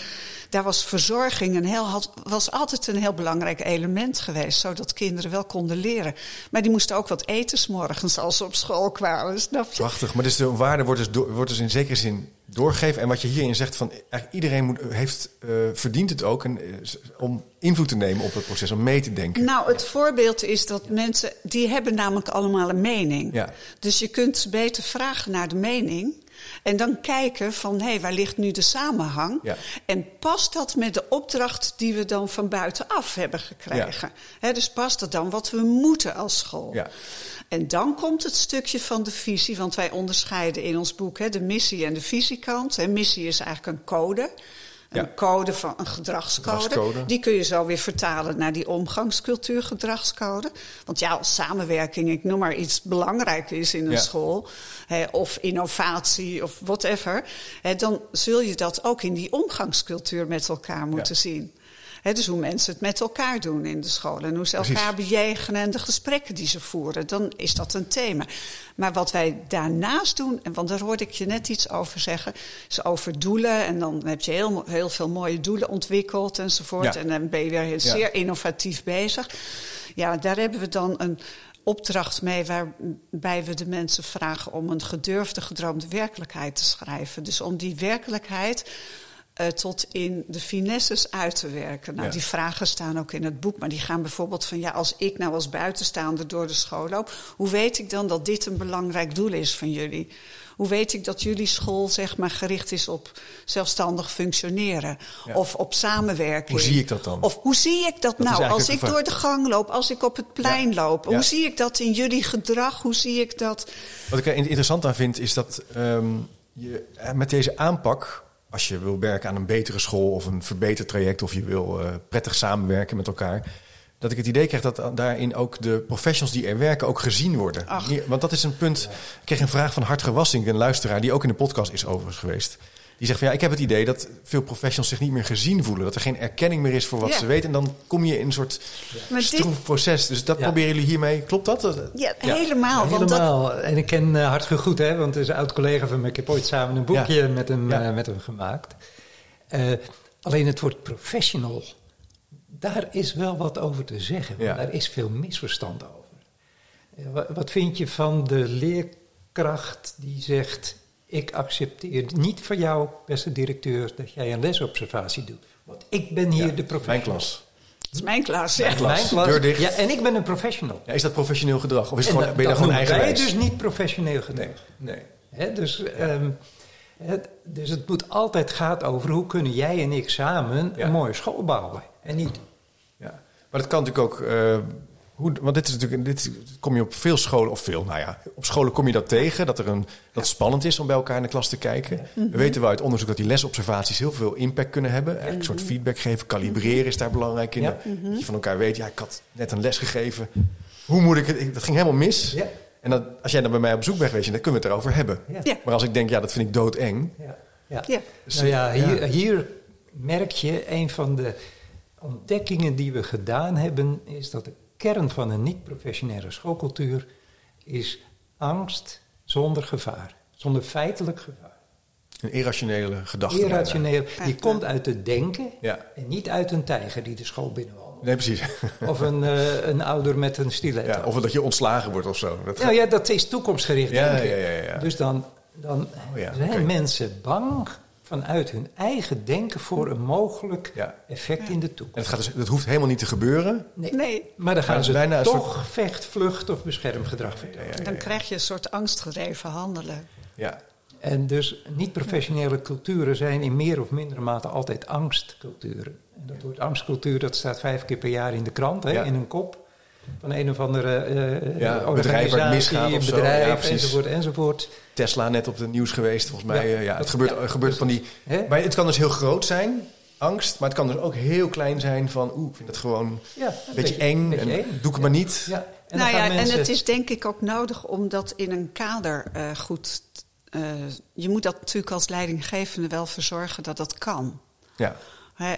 daar was verzorging een heel, had, was altijd een heel belangrijk element geweest. Zodat kinderen wel konden leren. Maar die moesten ook wat eten 's morgens als ze op school kwamen. Snap je? Prachtig. Maar dus de waarde wordt dus, door, wordt dus in zekere zin doorgegeven. En wat je hierin zegt, van eigenlijk iedereen moet, heeft, uh, verdient het ook en, uh, om invloed te nemen op het proces, om mee te denken. Nou, het voorbeeld is dat mensen, die hebben namelijk allemaal een mening. Ja. Dus je kunt beter vragen naar de mening. En dan kijken van, hé, hey, waar ligt nu de samenhang? Ja. En past dat met de opdracht die we dan van buitenaf hebben gekregen? Ja. He, dus past dat dan wat we moeten als school? Ja. En dan komt het stukje van de visie, want wij onderscheiden in ons boek hè, de missie en de visiekant. En missie is eigenlijk een code. Een Ja. code van een gedragscode. Gedragscode. Die kun je zo weer vertalen naar die omgangscultuur gedragscode. Want ja, als samenwerking, ik noem maar iets belangrijk is in een Ja. school, hè, of innovatie of whatever, hè, dan zul je dat ook in die omgangscultuur met elkaar moeten zien. Dus hoe mensen het met elkaar doen in de school en hoe ze Precies. elkaar bejegenen en de gesprekken die ze voeren, dan is dat een thema. Maar wat wij daarnaast doen, en want daar hoorde ik je net iets over zeggen, is over doelen. En dan heb je heel, heel veel mooie doelen ontwikkeld enzovoort. Ja. En dan ben je weer Ja. zeer innovatief bezig. Ja, daar hebben we dan een opdracht mee waarbij we de mensen vragen om een gedurfde, gedroomde werkelijkheid te schrijven. Dus om die werkelijkheid uh, tot in de finesses uit te werken. Nou, Ja. die vragen staan ook in het boek, maar die gaan bijvoorbeeld van ja, als ik nou als buitenstaander door de school loop, hoe weet ik dan dat dit een belangrijk doel is van jullie? Hoe weet ik dat jullie school zeg maar gericht is op zelfstandig functioneren Ja. of op samenwerking? Hoe zie ik dat dan? Of hoe zie ik dat, nou als ik door de gang loop, als ik op het plein Ja. loop? Hoe zie ik dat in jullie gedrag? Hoe zie ik dat? Wat ik er interessant aan vind, is dat ehm, je eh, met deze aanpak als je wil werken aan een betere school of een verbeterd traject of je wil uh, prettig samenwerken met elkaar, dat ik het idee krijg dat daarin ook de professionals die er werken ook gezien worden. Want dat is een punt. Ik kreeg een vraag van Hart Gewassing, een luisteraar die ook in de podcast is overigens geweest. Die zegt van ja, ik heb het idee dat veel professionals zich niet meer gezien voelen. Dat er geen erkenning meer is voor wat ze weten. En dan kom je in een soort ja. proces. Dus dat proberen jullie hiermee. Klopt dat? Ja, helemaal. helemaal. En ik ken uh, Hartge goed, hè, want het is een oud collega van me. Ik heb ooit samen een boekje met, hem, uh, met hem gemaakt. Uh, alleen het woord professional, daar is wel wat over te zeggen. Daar is veel misverstand over. Wat vind je van de leerkracht die zegt ik accepteer niet van jou, beste directeur, dat jij een lesobservatie doet. Want ik ben hier de professional. Mijn klas. Het is mijn klas, ja. Mijn klas. Deur dicht. Ja, en ik ben een professional. Ja, is dat professioneel gedrag? Of is het gewoon, ben je dan gewoon eigenwijs? dus niet professioneel gedrag. Nee. nee. dus, um, het, dus het moet altijd gaan over hoe kunnen jij en ik samen een mooie school bouwen. En niet... Ja. Maar dat kan natuurlijk ook... Uh, hoe, want dit is natuurlijk, dit kom je op veel scholen, of veel, nou ja, op scholen kom je dat tegen, dat, er een, dat het spannend is om bij elkaar in de klas te kijken. We weten wel uit onderzoek dat die lesobservaties heel veel impact kunnen hebben. Eigenlijk een soort mhm. feedback geven, kalibreren is daar belangrijk in. Dat je van elkaar weet, ja, ik had net een les gegeven. Hoe moet ik het? Dat ging helemaal mis. Ja. En dat, als jij dan bij mij op bezoek bent geweest, dan kunnen we het erover hebben. Ja. Maar als ik denk, ja, dat vind ik doodeng. Ja. Ja. ja. Dus, nou ja, hier, hier merk je een van de ontdekkingen die we gedaan hebben, is dat de kern van een niet-professionele schoolcultuur is angst zonder gevaar, zonder feitelijk gevaar. Een irrationele gedachte. Irrationeel. Die komt uit het denken en niet uit een tijger die de school binnenwandelt. Nee, precies. Of een, uh, een ouder met een stiletto. Ja, of dat je ontslagen wordt of zo. Dat nou ja, dat is toekomstgericht ja, denken. Dus dan, dan oh zijn mensen bang vanuit hun eigen denken voor een mogelijk effect in de toekomst. En dat, gaat dus, dat hoeft helemaal niet te gebeuren. Nee, nee. maar dan gaan ze bijna toch soort... vecht, vlucht of beschermgedrag vertonen. Dan krijg je een soort angstgedreven handelen. Ja. En dus niet-professionele culturen zijn in meer of mindere mate altijd angstculturen. En dat woord angstcultuur dat staat vijf keer per jaar in de krant, hè, in een kop van een of andere uh, ja, bedrijf waar het misgaat of bedrijf, zo. Ja, enzovoort, enzovoort. Tesla net op het nieuws geweest, volgens mij. Ja, ja het gebeurt, gebeurt van die... Maar het kan dus heel groot zijn, angst. Maar het kan dus ook heel klein zijn van... Oeh, ik vind het gewoon een beetje, eng. en doe ik het maar niet. Ja. En nou ja, en het is denk ik ook nodig om dat in een kader uh, goed... Uh, je moet dat natuurlijk als leidinggevende wel verzorgen dat dat kan. Ja.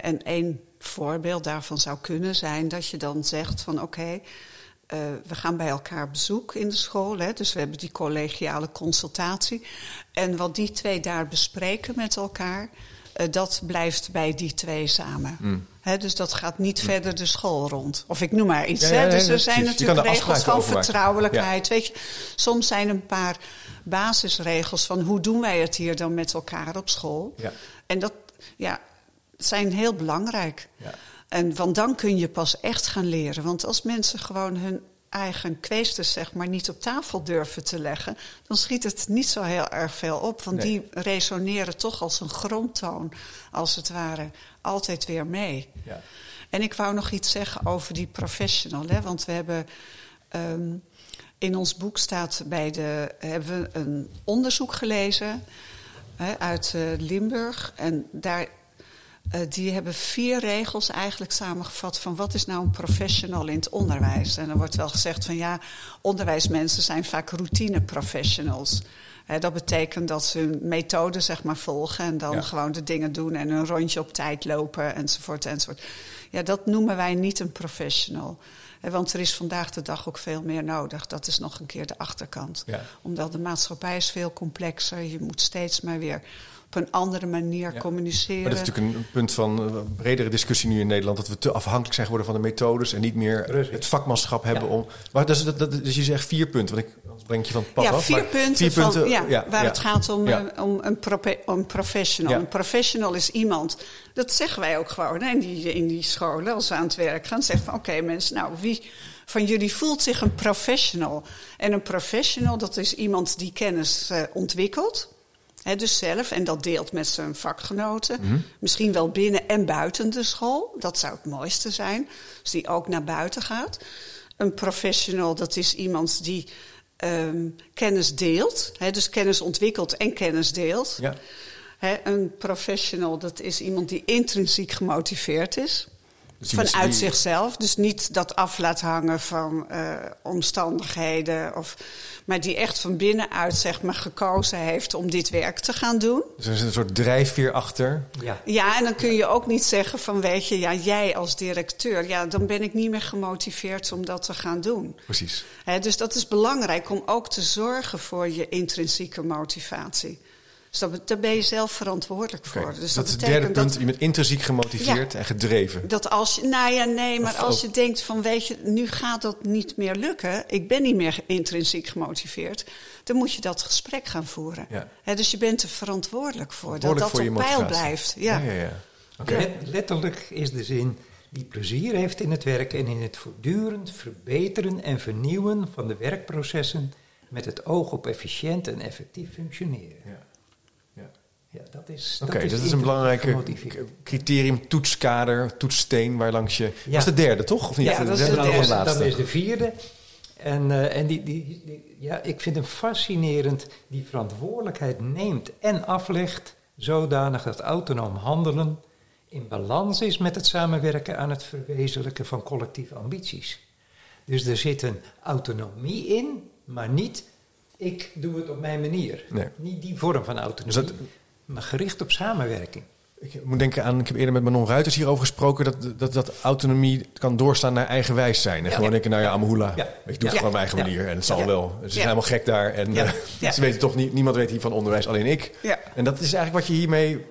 en één voorbeeld daarvan zou kunnen zijn dat je dan zegt van oké, eh, we gaan bij elkaar bezoek in de school. Hè, dus we hebben die collegiale consultatie. En wat die twee daar bespreken met elkaar, uh, dat blijft bij die twee samen. Mm. dus dat gaat niet mm. verder de school rond. Of ik noem maar iets. Ja, dus er zijn natuurlijk regels van vertrouwelijkheid. Weet je, soms zijn een paar basisregels van hoe doen wij het hier dan met elkaar op school. En dat, ja, zijn heel belangrijk. Ja. En van dan kun je pas echt gaan leren. Want als mensen gewoon hun eigen kweesters zeg maar niet op tafel durven te leggen, dan schiet het niet zo heel erg veel op. Want die resoneren toch als een grondtoon, als het ware, altijd weer mee. Ja. En ik wou nog iets zeggen over die professional. Hè, want we hebben ehm, in ons boek staat bij de hebben we een onderzoek gelezen hè, uit uh, Limburg. En daar uh, die hebben vier regels eigenlijk samengevat van wat is nou een professional in het onderwijs. En er wordt wel gezegd van ja, onderwijsmensen zijn vaak routine professionals. He, dat betekent dat ze hun methode zeg maar volgen en dan gewoon de dingen doen en een rondje op tijd lopen enzovoort enzovoort. Ja, dat noemen wij niet een professional. want er is vandaag de dag ook veel meer nodig. Dat is nog een keer de achterkant. Ja. Omdat de maatschappij is veel complexer. Je moet steeds maar weer op een andere manier communiceren. Maar dat is natuurlijk een punt van uh, bredere discussie nu in Nederland. Dat we te afhankelijk zijn geworden van de methodes en niet meer het vakmanschap hebben om. Maar dus, dat, dat, dus je zegt vier punten, want ik breng je van het pad ja, af. Vier punten, vier punten ja, waar het gaat om, uh, om, een, om professional. Een professional is iemand, dat zeggen wij ook gewoon hè, in, die, in die scholen als we aan het werk gaan. Zeggen van oké mensen, nou wie van jullie voelt zich een professional? En een professional, dat is iemand die kennis uh, ontwikkelt dus zelf en dat deelt met zijn vakgenoten. Mhm. Misschien wel binnen en buiten de school. Dat zou het mooiste zijn. Dus die ook naar buiten gaat. Een professional, dat is iemand die um, kennis deelt. dus kennis ontwikkelt en kennis deelt. Ja. een professional, dat is iemand die intrinsiek gemotiveerd is. Dus Vanuit zichzelf. Dus niet dat af laat hangen van uh, omstandigheden. Of, maar die echt van binnenuit zeg maar, gekozen heeft om dit werk te gaan doen. Dus er is een soort drijfveer achter. Ja. ja, en dan kun je ook niet zeggen van weet je, ja, jij als directeur, ja, dan ben ik niet meer gemotiveerd om dat te gaan doen. Precies. dus dat is belangrijk om ook te zorgen voor je intrinsieke motivatie. Dus dat, daar ben je zelf verantwoordelijk voor. Dus dat, is het derde punt. je bent intrinsiek gemotiveerd en gedreven. Dat als je, nou ja, nee, maar als je denkt van weet je, nu gaat dat niet meer lukken. Ik ben niet meer intrinsiek gemotiveerd. Dan moet je dat gesprek gaan voeren. Ja. dus je bent er verantwoordelijk voor. dat dat op peil blijft. Ja. Ja, ja, ja. Letterlijk is de zin die plezier heeft in het werk en in het voortdurend verbeteren en vernieuwen van de werkprocessen met het oog op efficiënt en effectief functioneren. Ja. Ja, dat is. Oké, dat, is een belangrijke criterium, toetskader, toetssteen waar langs je. Ja. Dat is de derde, toch? Of niet? Ja, dat is de, derde. Dat is de vierde. En, uh, en die, die, die, ja, ik vind hem fascinerend die verantwoordelijkheid neemt en aflegt, zodanig dat autonoom handelen in balans is met het samenwerken aan het verwezenlijken van collectieve ambities. Dus er zit een autonomie in, maar niet ik doe het op mijn manier. Nee. Niet die vorm van autonomie. Dus dat, maar gericht op samenwerking. Ik moet denken aan, ik heb eerder met Manon Ruiters hierover gesproken, dat, dat, dat autonomie kan doorstaan naar eigenwijs zijn. En gewoon denken, nou ja, Amahula, ja. ik doe het gewoon op mijn eigen manier en het zal wel. Ze zijn helemaal gek daar en uh, ze weten toch niet, niemand weet hier van onderwijs, alleen ik. En dat is eigenlijk wat je hiermee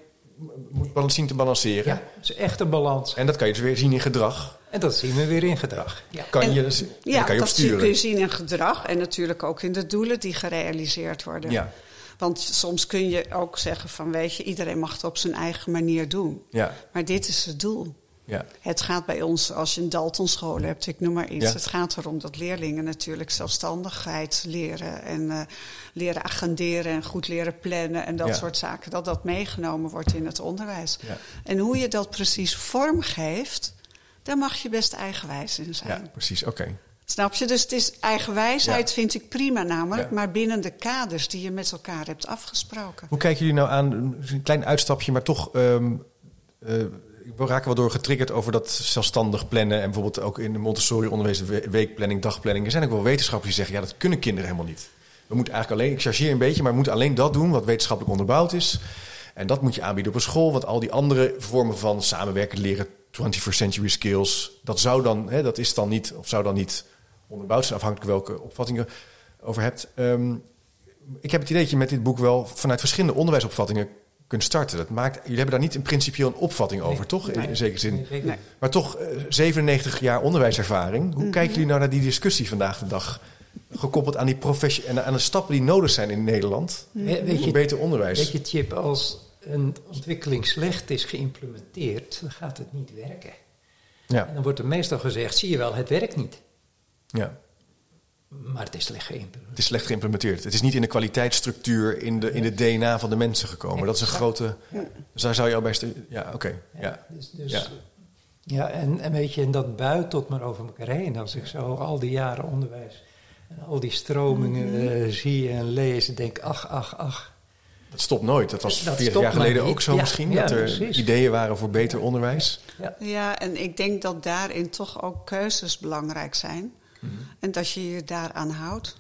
moet zien te balanceren. Ja, het is echt een balans. En dat kan je dus weer zien in gedrag. En dat zien we weer in gedrag. Ja. Kan je, dus- ja, kan je dat kun je zien in gedrag en natuurlijk ook in de doelen die gerealiseerd worden. Ja. Want soms kun je ook zeggen van weet je, iedereen mag het op zijn eigen manier doen. Ja. Maar dit is het doel. Ja. Het gaat bij ons, als je een Dalton-school hebt, ik noem maar iets. Het gaat erom dat leerlingen natuurlijk zelfstandigheid leren. En uh, leren agenderen en goed leren plannen en dat soort zaken. Dat dat meegenomen wordt in het onderwijs. Ja. En hoe je dat precies vormgeeft, daar mag je best eigenwijs in zijn. Ja, precies, oké. Snap je? Dus het is eigenwijsheid, vind ik prima namelijk, maar binnen de kaders die je met elkaar hebt afgesproken. Hoe kijken jullie nou aan, een klein uitstapje, maar toch. Um, uh, we raken wel door getriggerd over dat zelfstandig plannen. En bijvoorbeeld ook in de Montessori-onderwijs, weekplanning, dagplanning. Er zijn ook wel wetenschappers die zeggen: ja, dat kunnen kinderen helemaal niet. We moeten eigenlijk alleen, ik chargeer een beetje, maar we moeten alleen dat doen wat wetenschappelijk onderbouwd is. En dat moet je aanbieden op een school, want al die andere vormen van samenwerken, leren, 21st century skills, dat zou dan, hè, dat is dan niet, of zou dan niet onderbouwd zijn, afhankelijk welke opvattingen over hebt. Ehm, ik heb het idee dat je met dit boek wel vanuit verschillende onderwijsopvattingen kunt starten. Dat maakt, jullie hebben daar niet in principieel een opvatting over, toch? In, zekere zin. Nee, maar toch, 97 eh, jaar onderwijservaring. Hoe mhm. kijken jullie nou naar die discussie vandaag de dag? Gekoppeld aan die professie en aan de stappen die nodig zijn in Nederland. Weet je, beter onderwijs. Weet je, Chip, als een ontwikkeling slecht is geïmplementeerd, dan gaat het niet werken. Ja. En dan wordt er meestal gezegd: zie je wel, het werkt niet. Ja. Maar het is slecht geïmplementeerd. Het is slecht geïmplementeerd. Het is niet in de kwaliteitsstructuur, in de, in de DNA van de mensen gekomen. Dat is een grote. Dus daar zou je al bij. Ja, oké. Ja, dus, dus, ja. ja en, en weet je, en dat buit tot maar over elkaar heen. Als ik zo al die jaren onderwijs en al die stromingen uh, zie en lees, denk ach, ach, ach. Dat stopt nooit. Dat was 40 jaar geleden ook zo misschien. dat er ideeën waren voor beter onderwijs. Ja. ja, en ik denk dat daarin toch ook keuzes belangrijk zijn. Mhm. En dat je je daaraan houdt.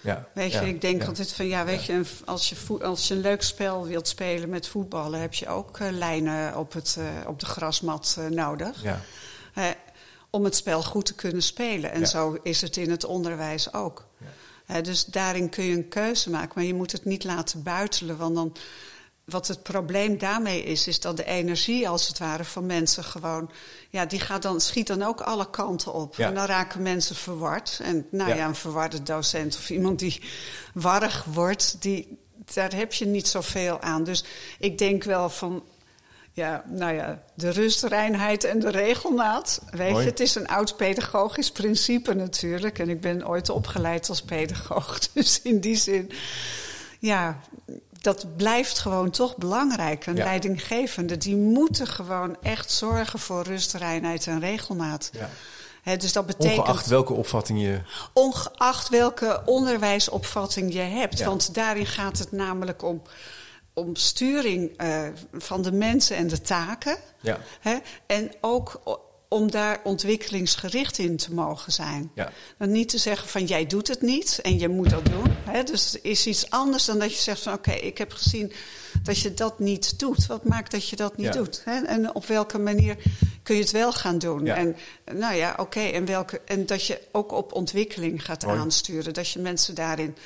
Ja, weet je, ik denk altijd van ja, weet je, als je, als je een leuk spel wilt spelen met voetballen, heb je ook uh, lijnen op, het, uh, op de grasmat uh, nodig. Ja. om het spel goed te kunnen spelen. En zo is het in het onderwijs ook. dus daarin kun je een keuze maken, maar je moet het niet laten buitelen, want dan wat het probleem daarmee is, is dat de energie als het ware van mensen gewoon, ja, die gaat dan, schiet dan ook alle kanten op. En dan raken mensen verward. En nou ja. een verwarde docent of iemand die warrig wordt, die, daar heb je niet zoveel aan. Dus ik denk wel van, ja, nou ja, de rust, reinheid en de regelmaat. Weet je, het is een oud pedagogisch principe natuurlijk. En ik ben ooit opgeleid als pedagoog. Dus in die zin, ja, dat blijft gewoon toch belangrijk. Een leidinggevende, die moeten gewoon echt zorgen voor rust, reinheid en regelmaat. Ja. dus dat betekent, ongeacht welke opvatting je. Ongeacht welke onderwijsopvatting je hebt. Want daarin gaat het namelijk om om sturing uh, van de mensen en de taken. Ja. En ook om daar ontwikkelingsgericht in te mogen zijn. Ja. Dan niet te zeggen van jij doet het niet en je moet dat doen. Hè? Dus het is iets anders dan dat je zegt van oké, ik heb gezien dat je dat niet doet. Wat maakt dat je dat niet doet? Hè? En op welke manier kun je het wel gaan doen? Ja. En nou ja, oké, en welke en dat je ook op ontwikkeling gaat Mooi. aansturen. Dat je mensen daarin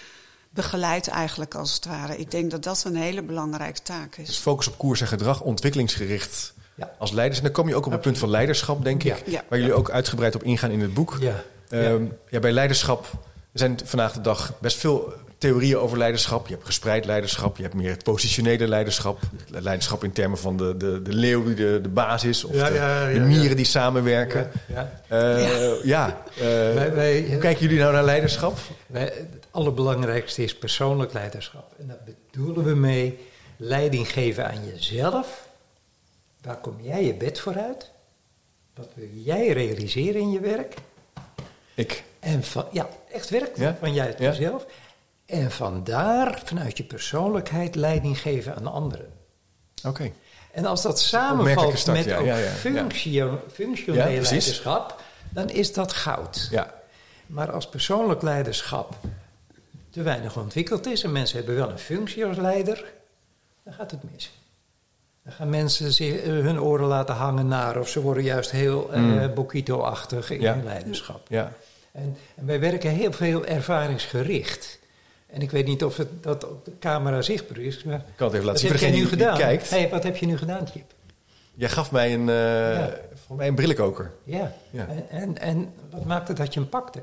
begeleidt eigenlijk als het ware. Ik denk dat dat een hele belangrijke taak is. Dus focus op koers en gedrag, ontwikkelingsgericht Ja. als leiders. En dan kom je ook op het punt van leiderschap, denk ik. Ja. Waar jullie ook uitgebreid op ingaan in het boek. Ja. Ehm, ja, bij leiderschap er zijn vandaag de dag best veel theorieën over leiderschap. Je hebt gespreid leiderschap, je hebt meer het positionele leiderschap. Leiderschap in termen van de, de, de leeuw die de, de baas is. Of Ja, de, ja, ja, de ja. mieren die samenwerken. Ja. Eh, ja. eh, Wij, wij, hoe kijken jullie nou naar leiderschap? wij, het allerbelangrijkste is persoonlijk leiderschap. En daar bedoelen we mee leiding geven aan jezelf. Waar kom jij je bed voor uit? Wat wil jij realiseren in je werk? Ik. En van, ja, echt werk Ja? van jij uit Ja. jezelf. En vandaar, vanuit je persoonlijkheid, leiding geven aan anderen. Oké. En als dat samenvalt start, met ja, ook ja, ja, ja. functio- functioneel leiderschap, dan is dat goud. Ja. Maar als persoonlijk leiderschap te weinig ontwikkeld is en mensen hebben wel een functie als leider, dan gaat het mis. Dan gaan mensen zich, eh, hun oren laten hangen naar of ze worden juist heel eh Mm. Bokito-achtig in Ja. hun leiderschap. Ja. En, en wij werken heel veel ervaringsgericht. En ik weet niet of het, dat op de camera zichtbaar is. Maar Ik kan het even laten wat zien heb voor jij nu gedaan? kijkt. Hey, wat heb je nu gedaan, Chip? Jij gaf mij een, eh Ja. voor mij een brillenkoker. Ja. Ja. En, en, en wat maakte dat je hem pakte?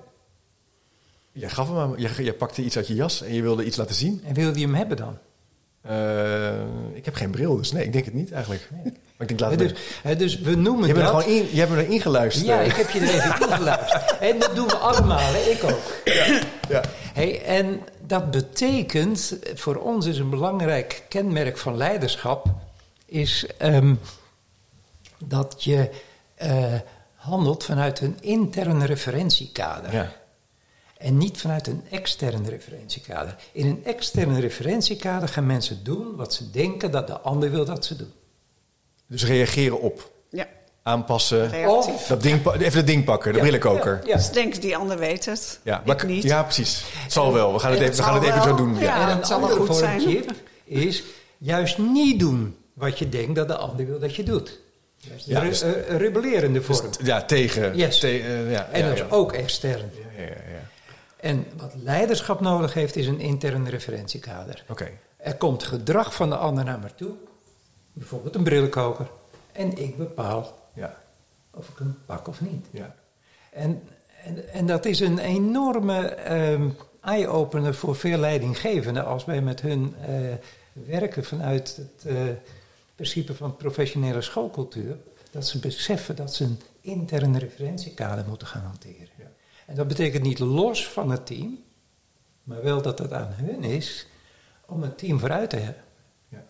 Jij gaf hem aan. Jij, jij pakte iets uit je jas en je wilde iets laten zien. En wilde je hem hebben dan? Eh, ik heb geen bril, dus nee, ik denk het niet eigenlijk. Maar ik denk, het dus, dus we noemen Je er in, je hebt me erin geluisterd. Ja, ik heb je er even in geluisterd. En dat doen we allemaal, hè? ik ook. ja. Hey, en dat betekent, voor ons is een belangrijk kenmerk van leiderschap, is ehm, dat je eh, handelt vanuit een intern referentiekader. Ja. En niet vanuit een extern referentiekader. In een extern referentiekader gaan mensen doen wat ze denken dat de ander wil dat ze doen. Dus reageren op, Ja, aanpassen. reactief. Dat ding, even dat ding pakken, de Ja, brillenkoker. Ja, ja. Dus denken die ander weet het. Ja, ik maar, niet. ja, precies. Het zal wel. We gaan het Het even, we gaan het even zo doen. Ja. Ja. en een het zal wel goed vorm, zijn. Is juist niet doen wat je denkt dat de ander wil dat je doet. Dat is de Ja, dus- eh, een rebellerende Dus vorm. ja, tegen. Yes. te- eh, ja, en dat ja. is ook extern. Ja, ja, ja. En wat leiderschap nodig heeft, is een intern referentiekader. Oké. Er komt gedrag van de ander naar me toe, bijvoorbeeld een brillenkoker, en ik bepaal Ja. of ik hem pak of niet. Ja. En, en, en dat is een enorme ehm, eye-opener voor veel leidinggevenden als wij met hun eh, werken vanuit het eh, principe van professionele schoolcultuur. Dat ze beseffen dat ze een interne referentiekader moeten gaan hanteren. En dat betekent niet los van het team, maar wel dat het aan hun is om het team vooruit te hebben. Ja.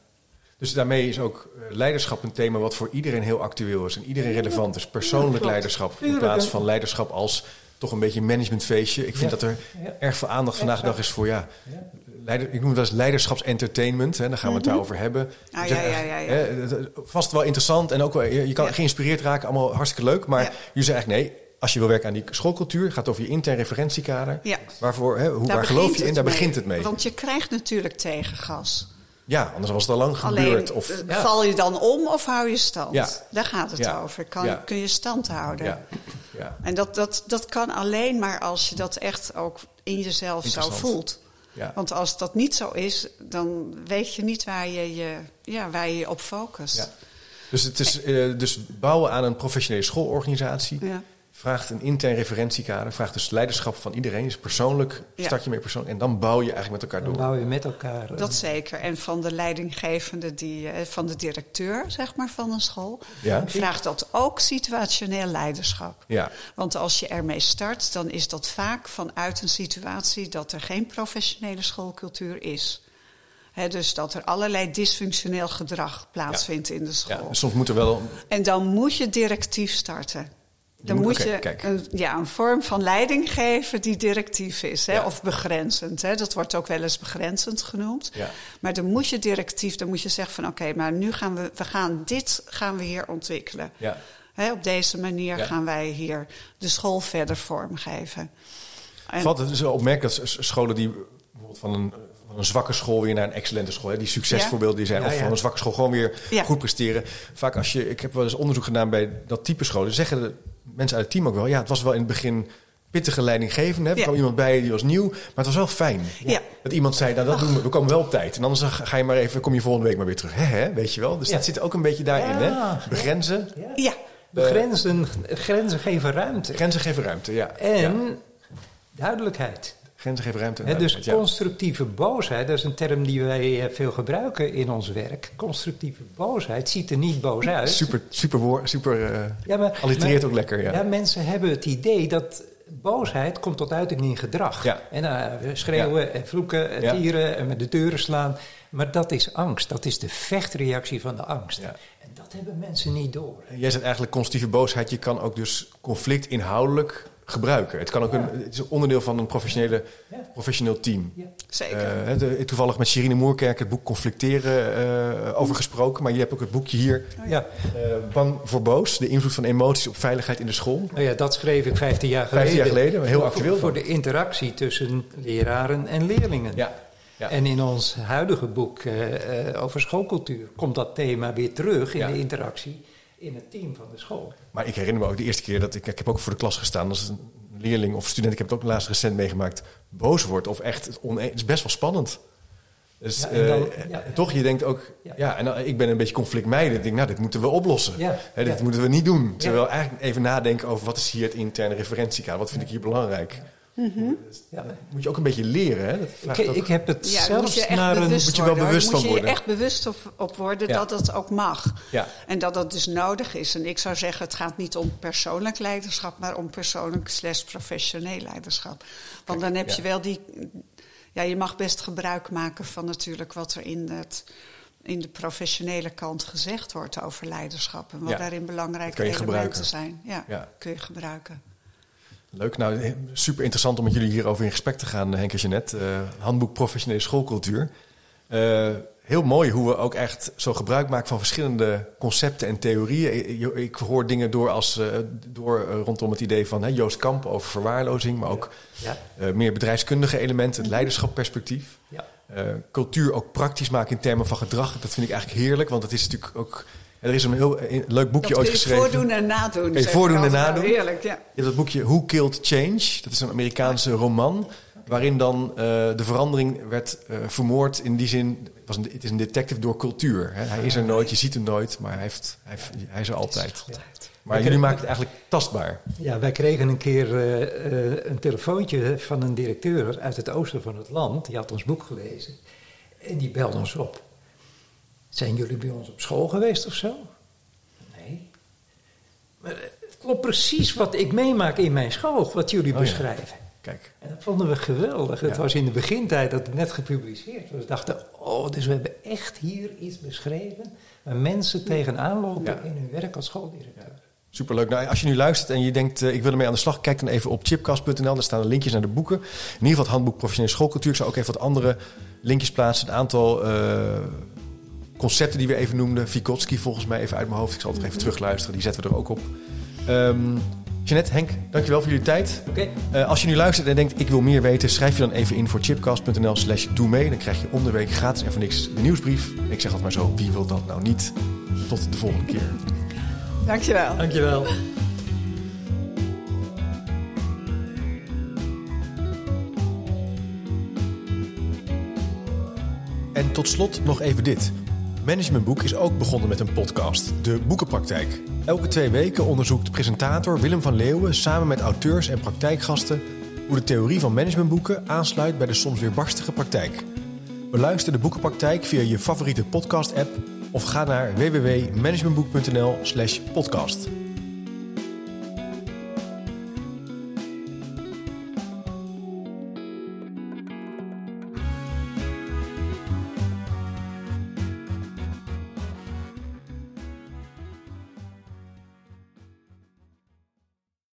Dus daarmee is ook eh, leiderschap een thema wat voor iedereen heel actueel is en iedereen relevant is. Persoonlijk leiderschap in plaats van leiderschap als toch een beetje een managementfeestje. Ik vind Ja. dat er Ja. erg veel aandacht vandaag de dag is voor ja, Ja. leider, ik noem het als leiderschapsentertainment. Hè, daar gaan we het daarover hebben. Ah, ja, ja, ja, ja. hè, vast wel interessant en ook wel, je je kan Ja. geïnspireerd raken, allemaal hartstikke leuk. Maar Ja. je zegt eigenlijk nee. Als je wil werken aan die schoolcultuur, gaat het over je intern referentiekader. Ja. Waarvoor, hè, hoe, Daar waar geloof je in? Daar mee. begint het mee. Want je krijgt natuurlijk tegengas. Ja, anders was het al lang Alleen gebeurd. Of, eh, ja. val je dan om of hou je stand? Ja. Daar gaat het Ja. over. Kan. Kun je stand houden? Ja. Ja. En dat, dat, dat kan alleen maar als je dat echt ook in jezelf zo voelt. Ja. Want als dat niet zo is, dan weet je niet waar je je, ja, waar je, je op focust. Ja. Dus, het is, eh, dus bouwen aan een professionele schoolorganisatie Ja. Vraagt een intern referentiekader, vraagt dus leiderschap van iedereen. Dus persoonlijk Ja. start je mee persoonlijk en dan bouw je eigenlijk met elkaar Dan door. bouw je met elkaar. eh, Dat zeker. En van de leidinggevende, die, eh, van de directeur zeg maar, van een school, Ja. vraagt dat ook situationeel leiderschap. Ja, Want als je ermee start, dan is dat vaak vanuit een situatie dat er geen professionele schoolcultuur is. Hè, dus dat er allerlei dysfunctioneel gedrag plaatsvindt in de ja. school. dus soms moet er wel. En dan moet je directief starten. Dan moet, je een, ja, een vorm van leiding geven die directief is, hè, of begrenzend. Hè. Dat wordt ook wel eens begrenzend genoemd. Ja. Maar dan moet je directief, dan moet je zeggen van oké, maar nu gaan we, we gaan dit gaan we hier ontwikkelen. Ja. Hè, op deze manier gaan wij hier de school verder vormgeven. En, Wat het is opmerkelijk dat scholen die bijvoorbeeld van een een zwakke school weer naar een excellente school. Hè? Die succesvoorbeelden die zijn. of van een zwakke school gewoon weer goed presteren. Vaak als je, ik heb wel eens onderzoek gedaan bij dat type scholen. Zeggen de mensen uit het team ook wel. Ja, het was wel in het begin pittige leidinggevende. Er kwam iemand bij die was nieuw, maar het was wel fijn. Ja. Dat iemand zei, nou dat doen we, we komen wel op tijd. En anders ga je maar even, kom je volgende week maar weer terug. Hè, hè? weet je wel? Dus dat zit ook een beetje daarin, hè? Begrenzen. Ja. Begrenzen, grenzen geven ruimte. Grenzen geven ruimte, ja. En duidelijkheid. Grenzen geven ruimte. Dus constructieve boosheid, dat is een term die wij eh, veel gebruiken in ons werk. Constructieve boosheid ziet er niet boos uit. Super, super, woord, super uh, ja, maar, allitereert ook lekker. Ja. ja, mensen hebben het idee dat boosheid komt tot uiting in gedrag. Ja. En uh, schreeuwen en vloeken en tieren en met de deuren slaan. Maar dat is angst. Dat is de vechtreactie van de angst. Ja. En dat hebben mensen niet door. Jij zegt eigenlijk constructieve boosheid. Je kan ook dus conflict inhoudelijk gebruiken. Het, kan ook een, het is onderdeel van een professionele, professioneel team. Ja. Zeker. Uh, toevallig met Sherine Moerkerk het boek Conflicteren uh, over gesproken. Maar je hebt ook het boekje hier. Oh, ja. Uh, Bang voor boos. De invloed van emoties op veiligheid in de school. Oh ja, dat schreef ik 15 jaar geleden. 15 jaar geleden, heel actueel. Voor, voor de interactie tussen leraren en leerlingen. Ja. Ja. En in ons huidige boek over schoolcultuur komt dat thema weer terug in de interactie in het team van de school. Maar ik herinner me ook de eerste keer dat ik, ik heb ook voor de klas gestaan als een leerling of student, ik heb het ook laatst recent meegemaakt, boos wordt of echt het, het is best wel spannend. Dus ja, dan, uh, toch, je denkt ook, ja, en ik ben een beetje conflictmijden. Ik denk, nou, dit moeten we oplossen. Hè, dit moeten we niet doen. Terwijl eigenlijk even nadenken over wat is hier het interne referentiekader, wat vind ik hier belangrijk. Mm ja. Dat moet je ook een beetje leren. Hè? Dat ik, ik, heb het zelfs moet naar een... Moet je wel bewust van worden. Moet je echt bewust op, op worden dat dat ook mag. Ja. En dat dat dus nodig is. En ik zou zeggen, het gaat niet om persoonlijk leiderschap... maar om persoonlijk slash professioneel leiderschap. Want dan heb je wel die... Ja, je mag best gebruik maken van natuurlijk wat er in het in de professionele kant gezegd wordt over leiderschap. En wat daarin belangrijke elementen zijn. Ja, kun je gebruiken. Leuk. Nou, super interessant om met jullie hierover in gesprek te gaan, Henk en Jeanette. Uh, handboek Professionele Schoolcultuur. Uh, heel mooi hoe we ook echt zo gebruik maken van verschillende concepten en theorieën. Ik, hoor dingen door, als, uh, door rondom het idee van Joost Kamp over verwaarlozing, maar ook ja. meer bedrijfskundige elementen, het leiderschapperspectief. Ja. cultuur ook praktisch maken in termen van gedrag. Dat vind ik eigenlijk heerlijk, want het is natuurlijk ook er is een heel eh, leuk boekje ooit geschreven. Voordoen en nadoen. Hey, voordoen en nadoen. Heerlijk, ja. Je hebt dat boekje Who Killed Change. Dat is een Amerikaanse roman. Waarin dan uh, de verandering werd uh, vermoord. In die zin, was een, het is een detective door cultuur. Hè. Hij is er nooit, je ziet hem nooit, maar hij, heeft, hij, heeft, hij is er altijd. Maar jullie maken het eigenlijk tastbaar. Ja, wij kregen een keer uh, een telefoontje van een directeur uit het oosten van het land. Die had ons boek gelezen. En die belde ons op. Zijn jullie bij ons op school geweest of zo? Nee. Maar het klopt precies wat ik meemaak in mijn school, wat jullie oh beschrijven. Kijk. En dat vonden we geweldig. Het was in de begintijd dat het net gepubliceerd was. We dachten, oh, dus we hebben echt hier iets beschreven waar mensen tegenaan lopen in hun werk als schooldirecteur. Superleuk. Nou, als je nu luistert en je denkt, uh, ik wil ermee aan de slag, kijk dan even op chipcast.nl. Daar staan de linkjes naar de boeken. In ieder geval het handboek Professionele Schoolcultuur. Ik zou ook even wat andere linkjes plaatsen. Een aantal uh, concepten die we even noemden. Vygotsky volgens mij even uit mijn hoofd. Ik zal het nog even terugluisteren. Die zetten we er ook op. Um, Jeanette, Henk, dankjewel voor jullie tijd. Okay. Uh, als je nu luistert en denkt, ik wil meer weten... schrijf je dan even in voor chipcast.nl slash doe mee. Dan krijg je om de week gratis en voor niks de nieuwsbrief. Ik zeg altijd maar zo, wie wil dat nou niet? Tot de volgende keer. Dankjewel. Dankjewel. En tot slot nog even dit. Managementboek is ook begonnen met een podcast, De Boekenpraktijk. Elke twee weken onderzoekt presentator Willem van Leeuwen samen met auteurs en praktijkgasten hoe de theorie van managementboeken aansluit bij de soms weer barstige praktijk. Beluister de Boekenpraktijk via je favoriete podcast-app of ga naar www.managementboek.nl/podcast.